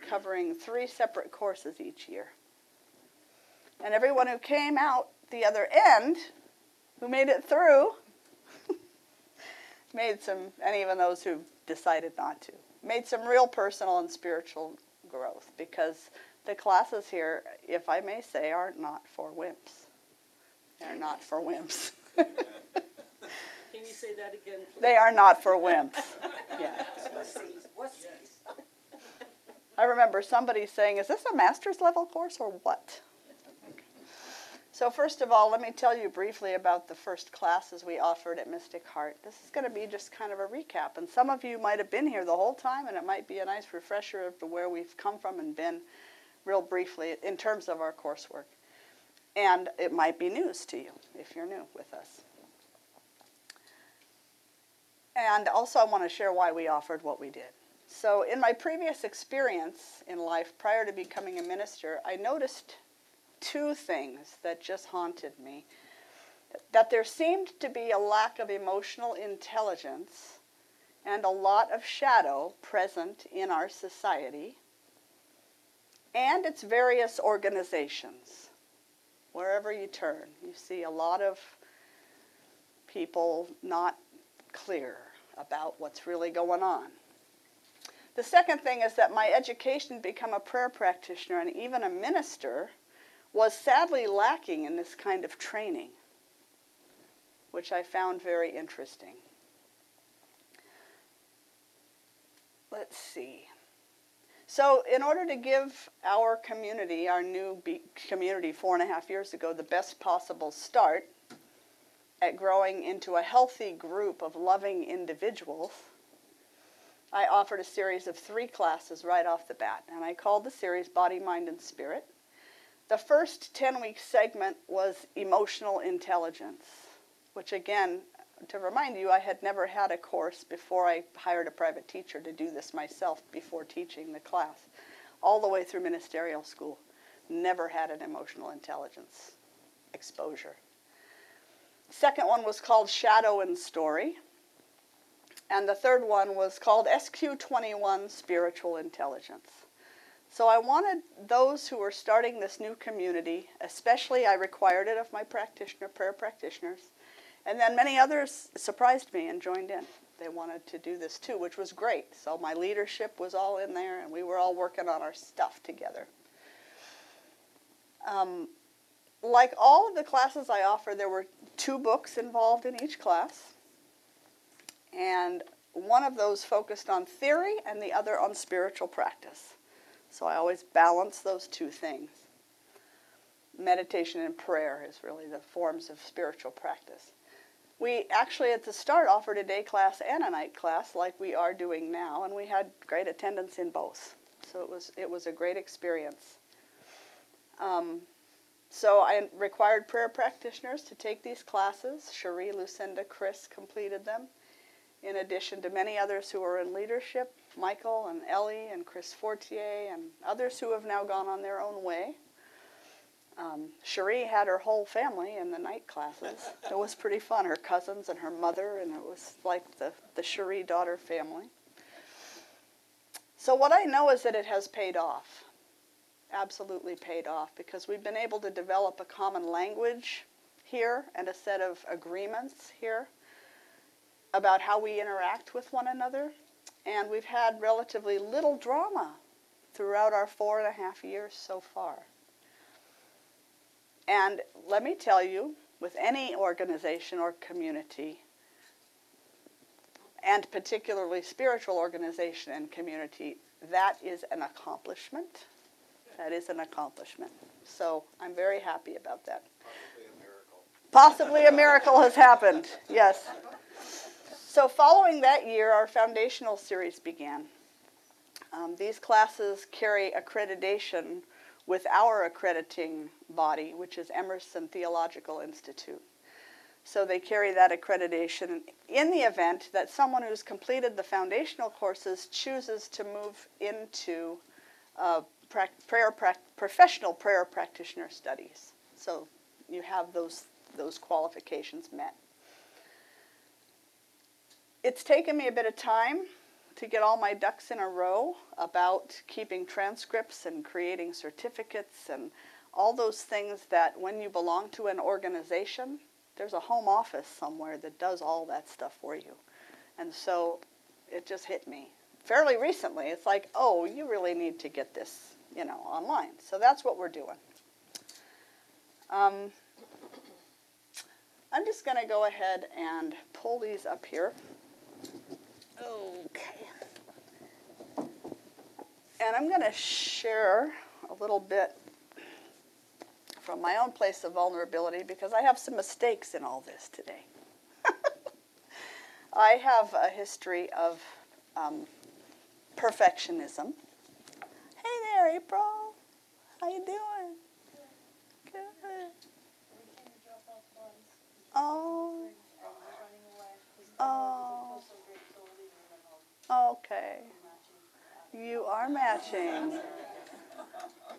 covering three separate courses each year. And everyone who came out the other end, who made it through, made some, and even those who decided not to, made some real personal and spiritual growth because the classes here, if I may say, are not for wimps. They're not for wimps. Can you say that again? They are not for wimps. Yeah. I remember somebody saying, Is this a master's level course or what? So, first of all, let me tell you briefly about the first classes we offered at Mystic Heart. This is going to be just kind of a recap. And some of you might have been here the whole time, and it might be a nice refresher of where we've come from and been, real briefly, in terms of our coursework. And it might be news to you if you're new with us. And also, I want to share why we offered what we did. So, in my previous experience in life prior to becoming a minister, I noticed two things that just haunted me that there seemed to be a lack of emotional intelligence and a lot of shadow present in our society and its various organizations. Wherever you turn, you see a lot of people not clear about what's really going on. The second thing is that my education become a prayer practitioner and even a minister was sadly lacking in this kind of training, which I found very interesting. Let's see. So, in order to give our community, our new community four and a half years ago, the best possible start at growing into a healthy group of loving individuals, I offered a series of three classes right off the bat, and I called the series Body, Mind, and Spirit. The first 10 week segment was emotional intelligence, which again, to remind you, I had never had a course before I hired a private teacher to do this myself before teaching the class, all the way through ministerial school. Never had an emotional intelligence exposure. Second one was called Shadow and Story. And the third one was called SQ21 Spiritual Intelligence. So I wanted those who were starting this new community, especially I required it of my practitioner, prayer practitioners, and then many others surprised me and joined in. They wanted to do this too, which was great. So my leadership was all in there, and we were all working on our stuff together. Um, like all of the classes I offer, there were two books involved in each class. And one of those focused on theory and the other on spiritual practice. So I always balance those two things. Meditation and prayer is really the forms of spiritual practice. We actually at the start offered a day class and a night class like we are doing now, and we had great attendance in both. So it was it was a great experience. Um, so I required prayer practitioners to take these classes. Cherie, Lucinda, Chris completed them, in addition to many others who were in leadership, Michael and Ellie and Chris Fortier and others who have now gone on their own way. Um, Cherie had her whole family in the night classes. It was pretty fun. Her cousins and her mother, and it was like the, the Cherie daughter family. So, what I know is that it has paid off. Absolutely paid off because we've been able to develop a common language here and a set of agreements here about how we interact with one another. And we've had relatively little drama throughout our four and a half years so far. And let me tell you, with any organization or community, and particularly spiritual organization and community, that is an accomplishment. That is an accomplishment. So I'm very happy about that. Possibly a miracle Possibly a miracle has happened, yes. So, following that year, our foundational series began. Um, these classes carry accreditation with our accrediting body, which is Emerson Theological Institute. So they carry that accreditation in the event that someone who's completed the foundational courses chooses to move into uh, prac- prayer prac- professional prayer practitioner studies. So you have those those qualifications met. It's taken me a bit of time to get all my ducks in a row about keeping transcripts and creating certificates and all those things that when you belong to an organization, there's a home office somewhere that does all that stuff for you. And so it just hit me fairly recently. It's like, oh, you really need to get this, you know, online. So that's what we're doing. Um, I'm just going to go ahead and pull these up here. Okay. And I'm going to share a little bit from my own place of vulnerability because I have some mistakes in all this today. I have a history of um, perfectionism. Hey there, April. How you doing? Good. Oh. Oh. Okay. You are matching.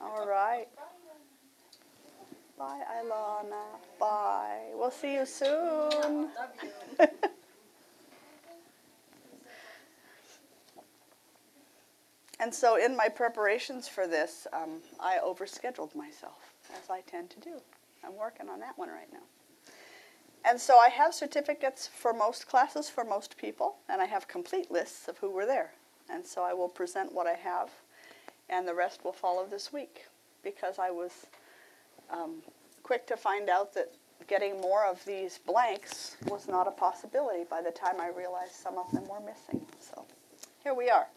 All right. Bye, Ilana. Bye. We'll see you soon. and so, in my preparations for this, um, I overscheduled myself, as I tend to do. I'm working on that one right now. And so, I have certificates for most classes for most people, and I have complete lists of who were there. And so, I will present what I have, and the rest will follow this week because I was um, quick to find out that getting more of these blanks was not a possibility by the time I realized some of them were missing. So here we are.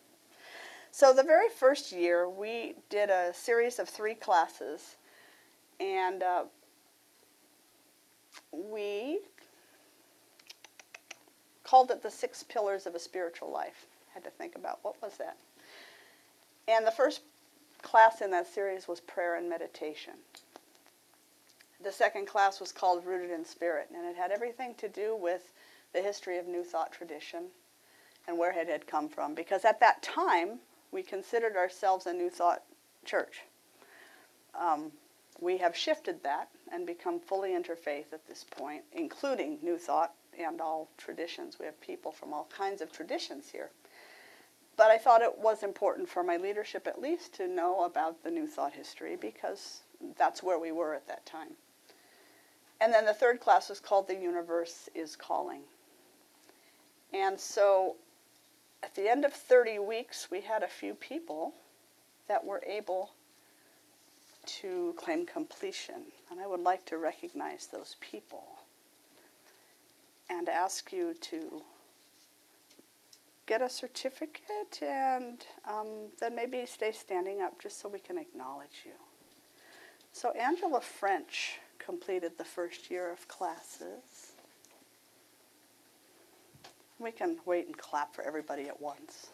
So the very first year, we did a series of three classes, and uh, we called it the six pillars of a spiritual life. Had to think about what was that. And the first class in that series was prayer and meditation. The second class was called Rooted in Spirit, and it had everything to do with the history of New Thought tradition and where it had come from. Because at that time, we considered ourselves a New Thought church. Um, we have shifted that and become fully interfaith at this point, including New Thought and all traditions. We have people from all kinds of traditions here. But I thought it was important for my leadership, at least, to know about the New Thought history because that's where we were at that time. And then the third class was called The Universe is Calling. And so at the end of 30 weeks, we had a few people that were able to claim completion. And I would like to recognize those people and ask you to get a certificate and um, then maybe stay standing up just so we can acknowledge you. So, Angela French completed the first year of classes. We can wait and clap for everybody at once.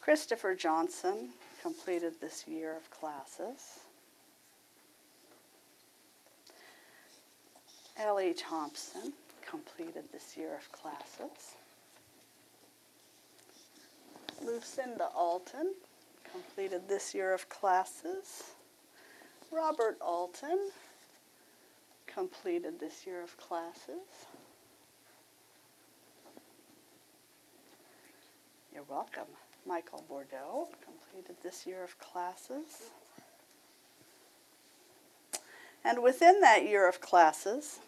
Christopher Johnson completed this year of classes. Ellie Thompson completed this year of classes. Lucinda Alton completed this year of classes. Robert Alton completed this year of classes. You're welcome. Michael Bordeaux completed this year of classes. And within that year of classes,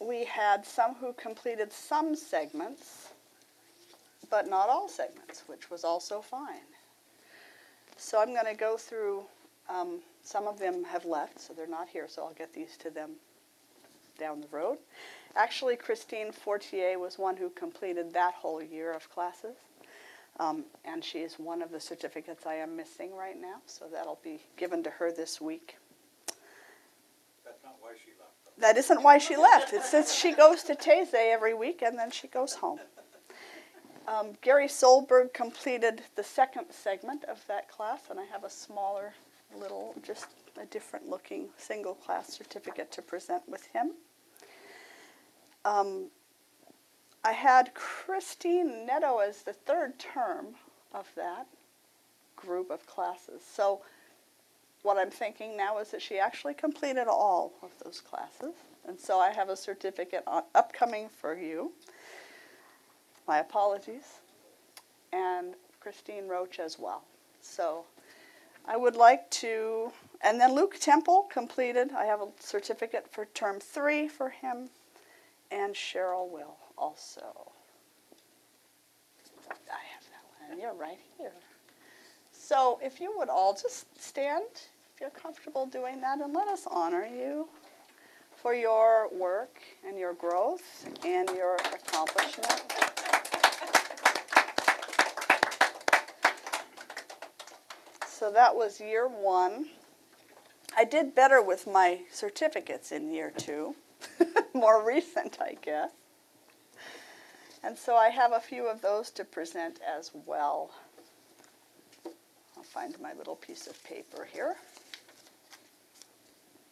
we had some who completed some segments, but not all segments, which was also fine. So I'm going to go through, um, some of them have left, so they're not here, so I'll get these to them down the road. Actually, Christine Fortier was one who completed that whole year of classes. Um, and she is one of the certificates I am missing right now, so that'll be given to her this week. That's not why she left. That isn't why she left. It says she goes to Taizé every week and then she goes home. Um, Gary Solberg completed the second segment of that class, and I have a smaller, little, just a different looking single class certificate to present with him. Um, I had Christine Neto as the third term of that group of classes. So what I'm thinking now is that she actually completed all of those classes. And so I have a certificate on, upcoming for you. My apologies. And Christine Roach as well. So I would like to, and then Luke Temple completed. I have a certificate for term three for him, and Cheryl will also. I have that one, you're right here. So if you would all just stand, if you're comfortable doing that, and let us honor you for your work and your growth and your accomplishment. So that was year one. I did better with my certificates in year two, more recent, I guess. And so I have a few of those to present as well. I'll find my little piece of paper here.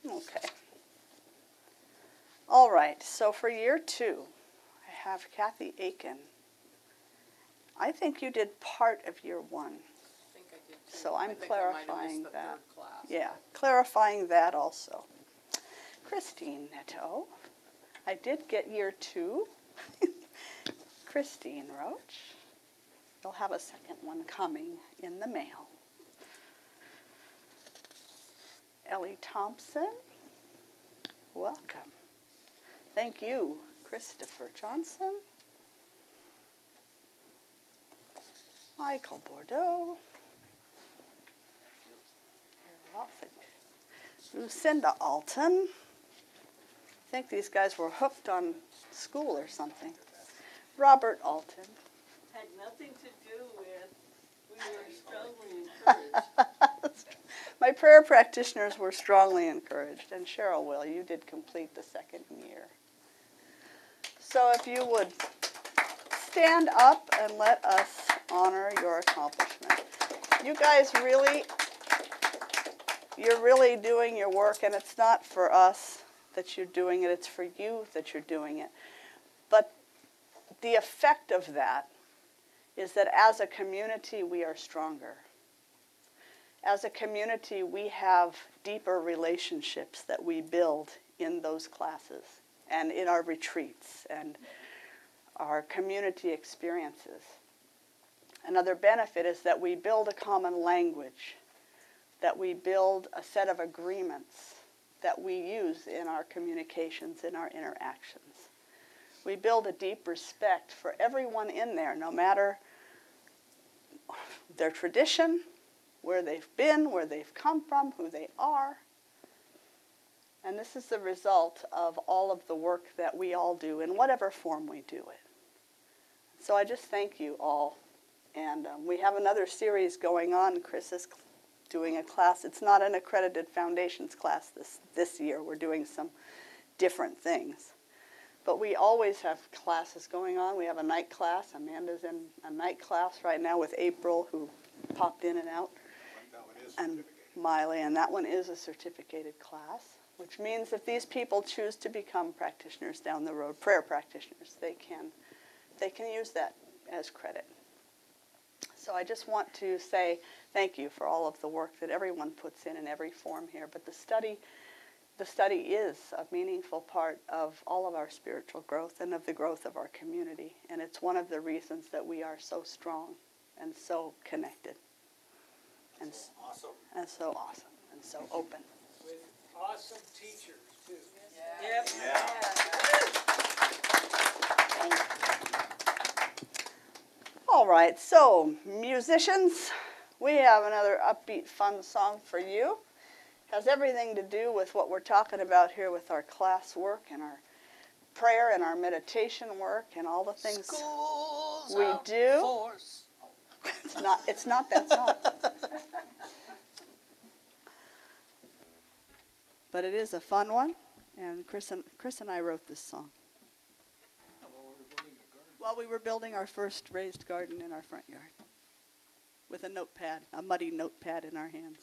Okay. All right, so for year two, I have Kathy Aiken. I think you did part of year one. I think I did too. So I'm think I might have clarifying that. Yeah, clarifying that also. Christine Neto. I did get year two. Christine Roach. You'll have a second one coming in the mail. Ellie Thompson. Welcome. Thank you, Christopher Johnson. Michael Bordeaux. Lucinda Alton. I think these guys were hooked on school or something. Robert Alton. Had nothing to do with, we were strongly encouraged. My prayer practitioners were strongly encouraged, and Cheryl will. You did complete the second year. So if you would stand up and let us honor your accomplishment. You guys really, you're really doing your work, and it's not for us that you're doing it, it's for you that you're doing it. But the effect of that is that as a community, we are stronger as a community, we have deeper relationships that we build in those classes and in our retreats and our community experiences. Another benefit is that we build a common language, that we build a set of agreements that we use in our communications, in our interactions. We build a deep respect for everyone in there, no matter their tradition, where they've been, where they've come from, who they are. And this is the result of all of the work that we all do in whatever form we do it. So I just thank you all. And um, we have another series going on. Chris is doing a class. It's not an accredited foundations class this, this year. We're doing some different things. But we always have classes going on. We have a night class. Amanda's in a night class right now with April, who popped in and out and Miley, and that one is a certificated class, which means if these people choose to become practitioners down the road, prayer practitioners, they can, they can use that as credit. So I just want to say thank you for all of the work that everyone puts in in every form here. But the study, the study is a meaningful part of all of our spiritual growth and of the growth of our community, and it's one of the reasons that we are so strong and so connected and, s- Awesome. and so awesome and so open. with awesome teachers too. Yep. All right, so musicians, we have another upbeat, fun song for you. Has everything to do with what we're talking about here with our class work and our prayer and our meditation work and all the things Schools we do. It's not, it's not that song. But it is a fun one, and Chris and, Chris and I wrote this song. While we were building our first raised garden in our front yard, with a notepad, a muddy notepad in our hands.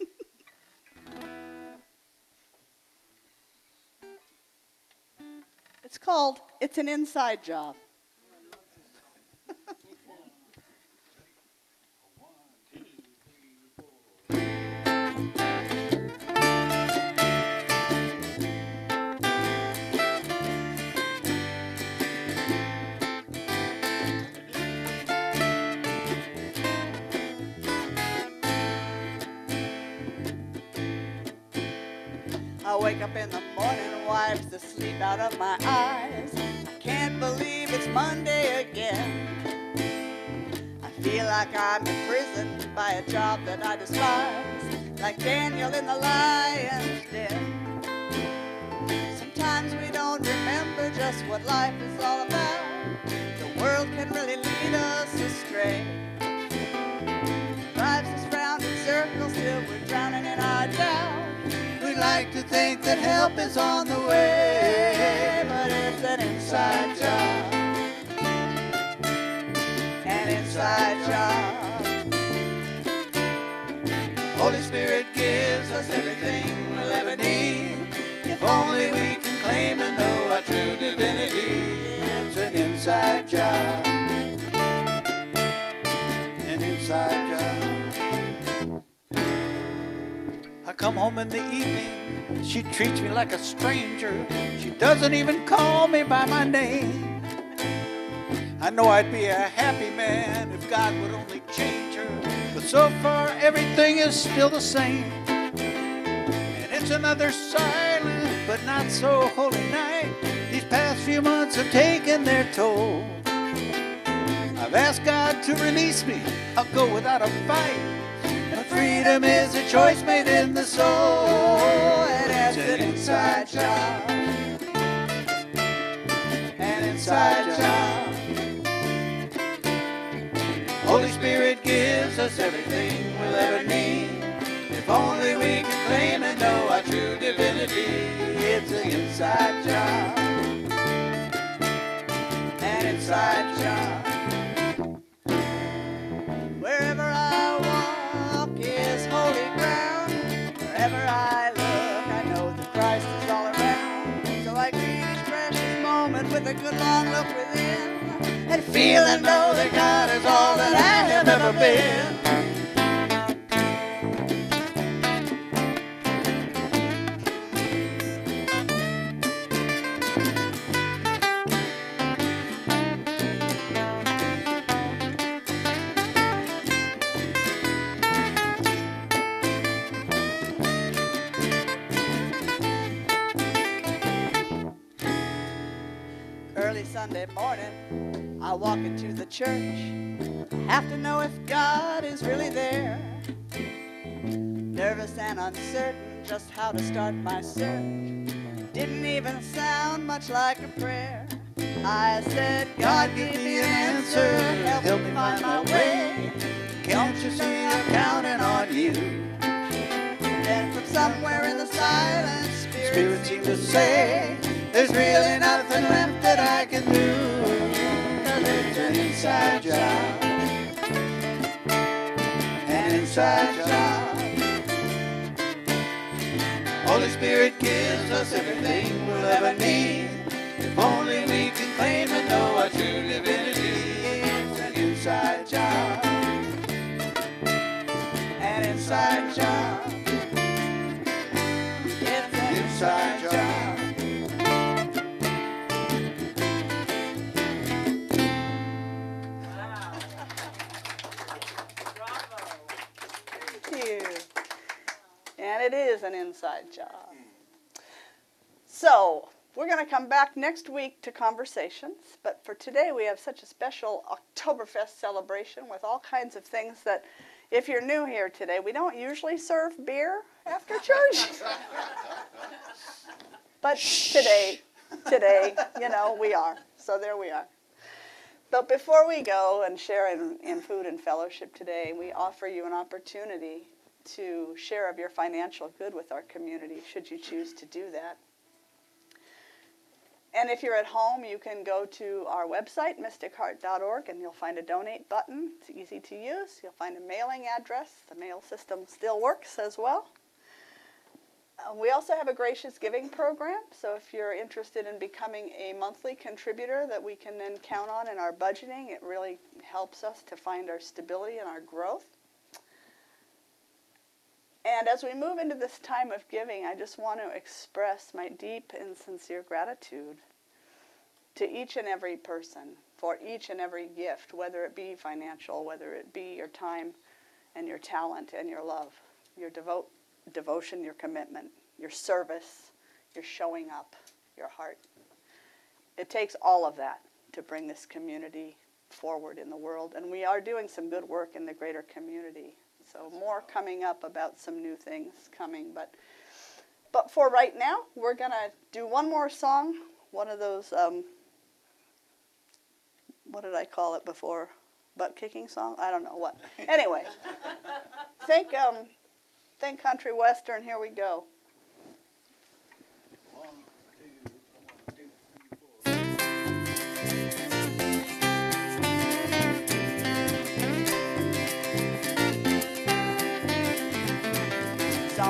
It's called It's an Inside Job. Wake up in the morning wipes the sleep out of my eyes. I can't believe it's Monday again. I feel like I'm imprisoned by a job that I despise, like Daniel in the lion's den. Sometimes we don't remember just what life is all about. The world can really lead us astray. Like to think that help is on the way, but it's an inside job. An inside job. Holy Spirit gives us everything we'll ever need. If only we can claim and know our true divinity. It's an inside job. An inside job. Come home in the evening, she treats me like a stranger. She doesn't even call me by my name. I know I'd be a happy man if God would only change her. But so far, everything is still the same. And it's another silent but not so holy night. These past few months have taken their toll. I've asked God to release me, I'll go without a fight. Freedom is a choice made in the soul, and it's an inside job. An inside job. Holy Spirit gives us everything we'll ever need. If only we can claim and know our true divinity. It's an inside job. An inside job. And feel and know that God is all that I have ever been. Early Sunday morning, I walk into the church. Have to know if God is really there. Nervous and uncertain just how to start my search. Didn't even sound much like a prayer. I said, God, give me an answer. Help me find my way. Can't you see I'm counting on you? Then from somewhere in the silence, Spirit, Spirit seemed to say, There's really nothing left that I can do. It's an inside job. An inside job. Holy Spirit gives us everything we'll ever need. If only we can claim and know our true divinity. It's an inside job. An inside job. It's an inside job. Inside job. So, we're going to come back next week to conversations, but for today we have such a special Oktoberfest celebration with all kinds of things that if you're new here today, we don't usually serve beer after church. but today, today, you know, we are. So there we are. But before we go and share in, in food and fellowship today, we offer you an opportunity to share of your financial good with our community, should you choose to do that. And if you're at home, you can go to our website, mysticheart.org, and you'll find a donate button. It's easy to use. You'll find a mailing address. The mail system still works as well. Uh, we also have a gracious giving program, so if you're interested in becoming a monthly contributor that we can then count on in our budgeting, it really helps us to find our stability and our growth. And as we move into this time of giving, I just want to express my deep and sincere gratitude to each and every person for each and every gift, whether it be financial, whether it be your time and your talent and your love, your devotion, your commitment, your service, your showing up, your heart. It takes all of that to bring this community forward in the world, and we are doing some good work in the greater community. So more coming up about some new things coming, but but for right now, we're gonna do one more song, one of those um, what did I call it before? Butt kicking song? I don't know what. Anyway, think um, think country western. Here we go.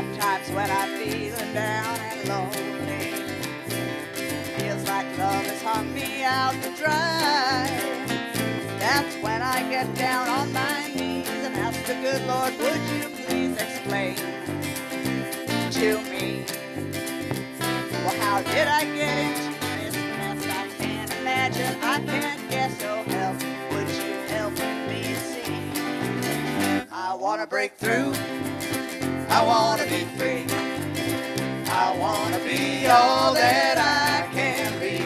Sometimes when I'm feeling down and lonely, feels like love has hung me out to dry. That's when I get down on my knees and ask the good Lord, would you please explain to me? Well, how did I get into this mess? I can't imagine, I can't guess. oh help, would you help me see? I wanna break through. I wanna be free. I wanna be all that I can be.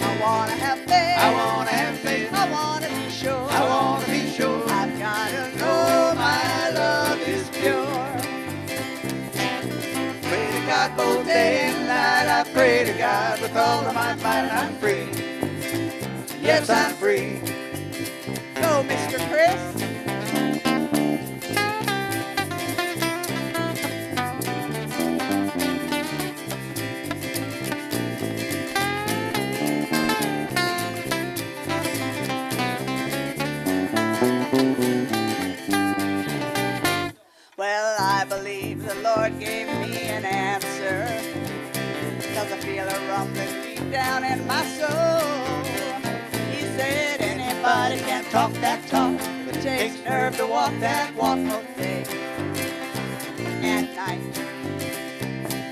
I wanna have faith. I wanna have faith. I wanna be sure. I wanna be sure. I've gotta know my love is pure. Pray to God both day and night. I pray to God with all of my might. I'm free. Yes, I'm free. Go, Mr. Chris. Lord gave me an answer. Cause I feel a rumbling deep down in my soul. He said anybody can talk that talk, but takes nerve to walk that walk both day and night.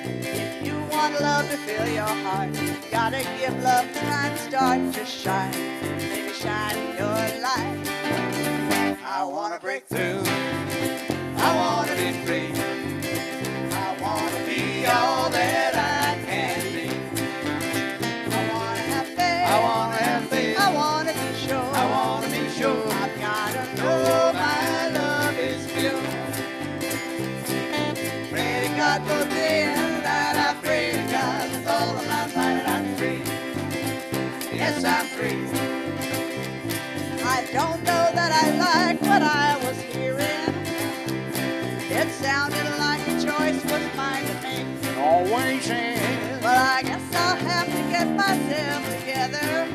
If you want love to fill your heart, gotta give love time start to shine. Baby, shine your light. I wanna break through. I wanna be free. Yes, I'm free. I don't know that I like what I get myself together.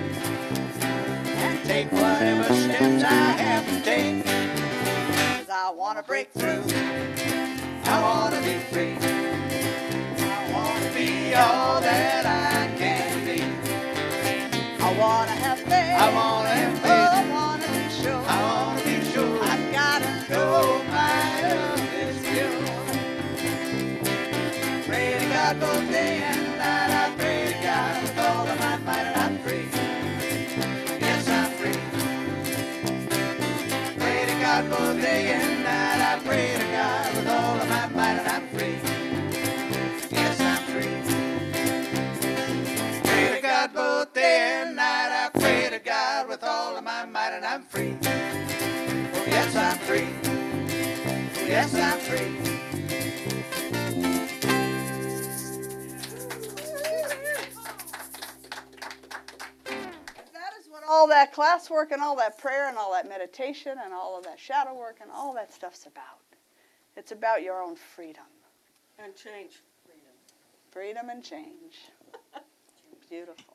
And take whatever steps I have to take. Cause I wanna break through. I wanna be free. I wanna be all that I can be. I wanna have faith. I wanna have Oh. I wanna be sure. I wanna be sure. I've gotta know my love is pure. Pray to God both day and free. Oh, yes, I'm free. Oh, yes, I'm free. That is what all all that classwork and all that prayer and all that meditation and all of that shadow work and all that stuff's about. It's about your own freedom. And change. Freedom and change. Beautiful.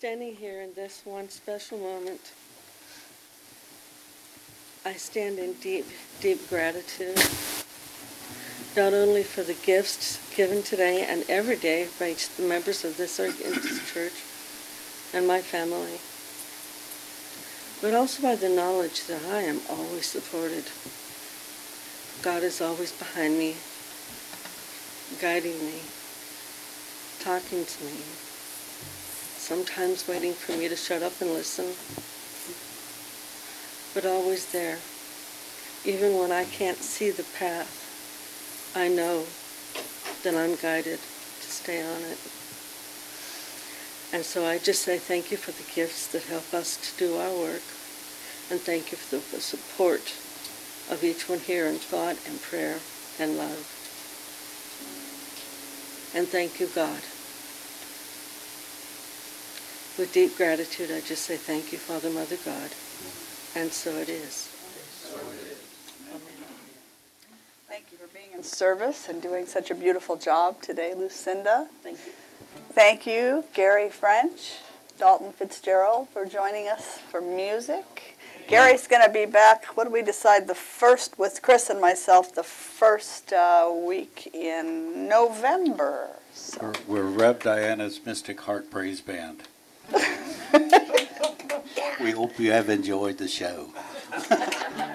Standing here in this one special moment, I stand in deep, deep gratitude, not only for the gifts given today and every day by the members of this church and my family, but also by the knowledge that I am always supported. God is always behind me, guiding me, talking to me, sometimes waiting for me to shut up and listen, but always there. Even when I can't see the path, I know that I'm guided to stay on it. And so I just say thank you for the gifts that help us to do our work, and thank you for the, support of each one here in thought and prayer and love. And thank you, God. With deep gratitude, I just say thank you, Father, Mother, God. And so it is. Thank you for being in service and doing such a beautiful job today, Lucinda. Thank you. Thank you, Gary French, Dalton Fitzgerald, for joining us for music. Gary's going to be back, what do we decide, the first, with Chris and myself, the first uh, week in November. So, We're, we're Rev Diana's Mystic Heart Praise Band. We hope you have enjoyed the show.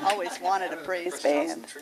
always wanted a praise band.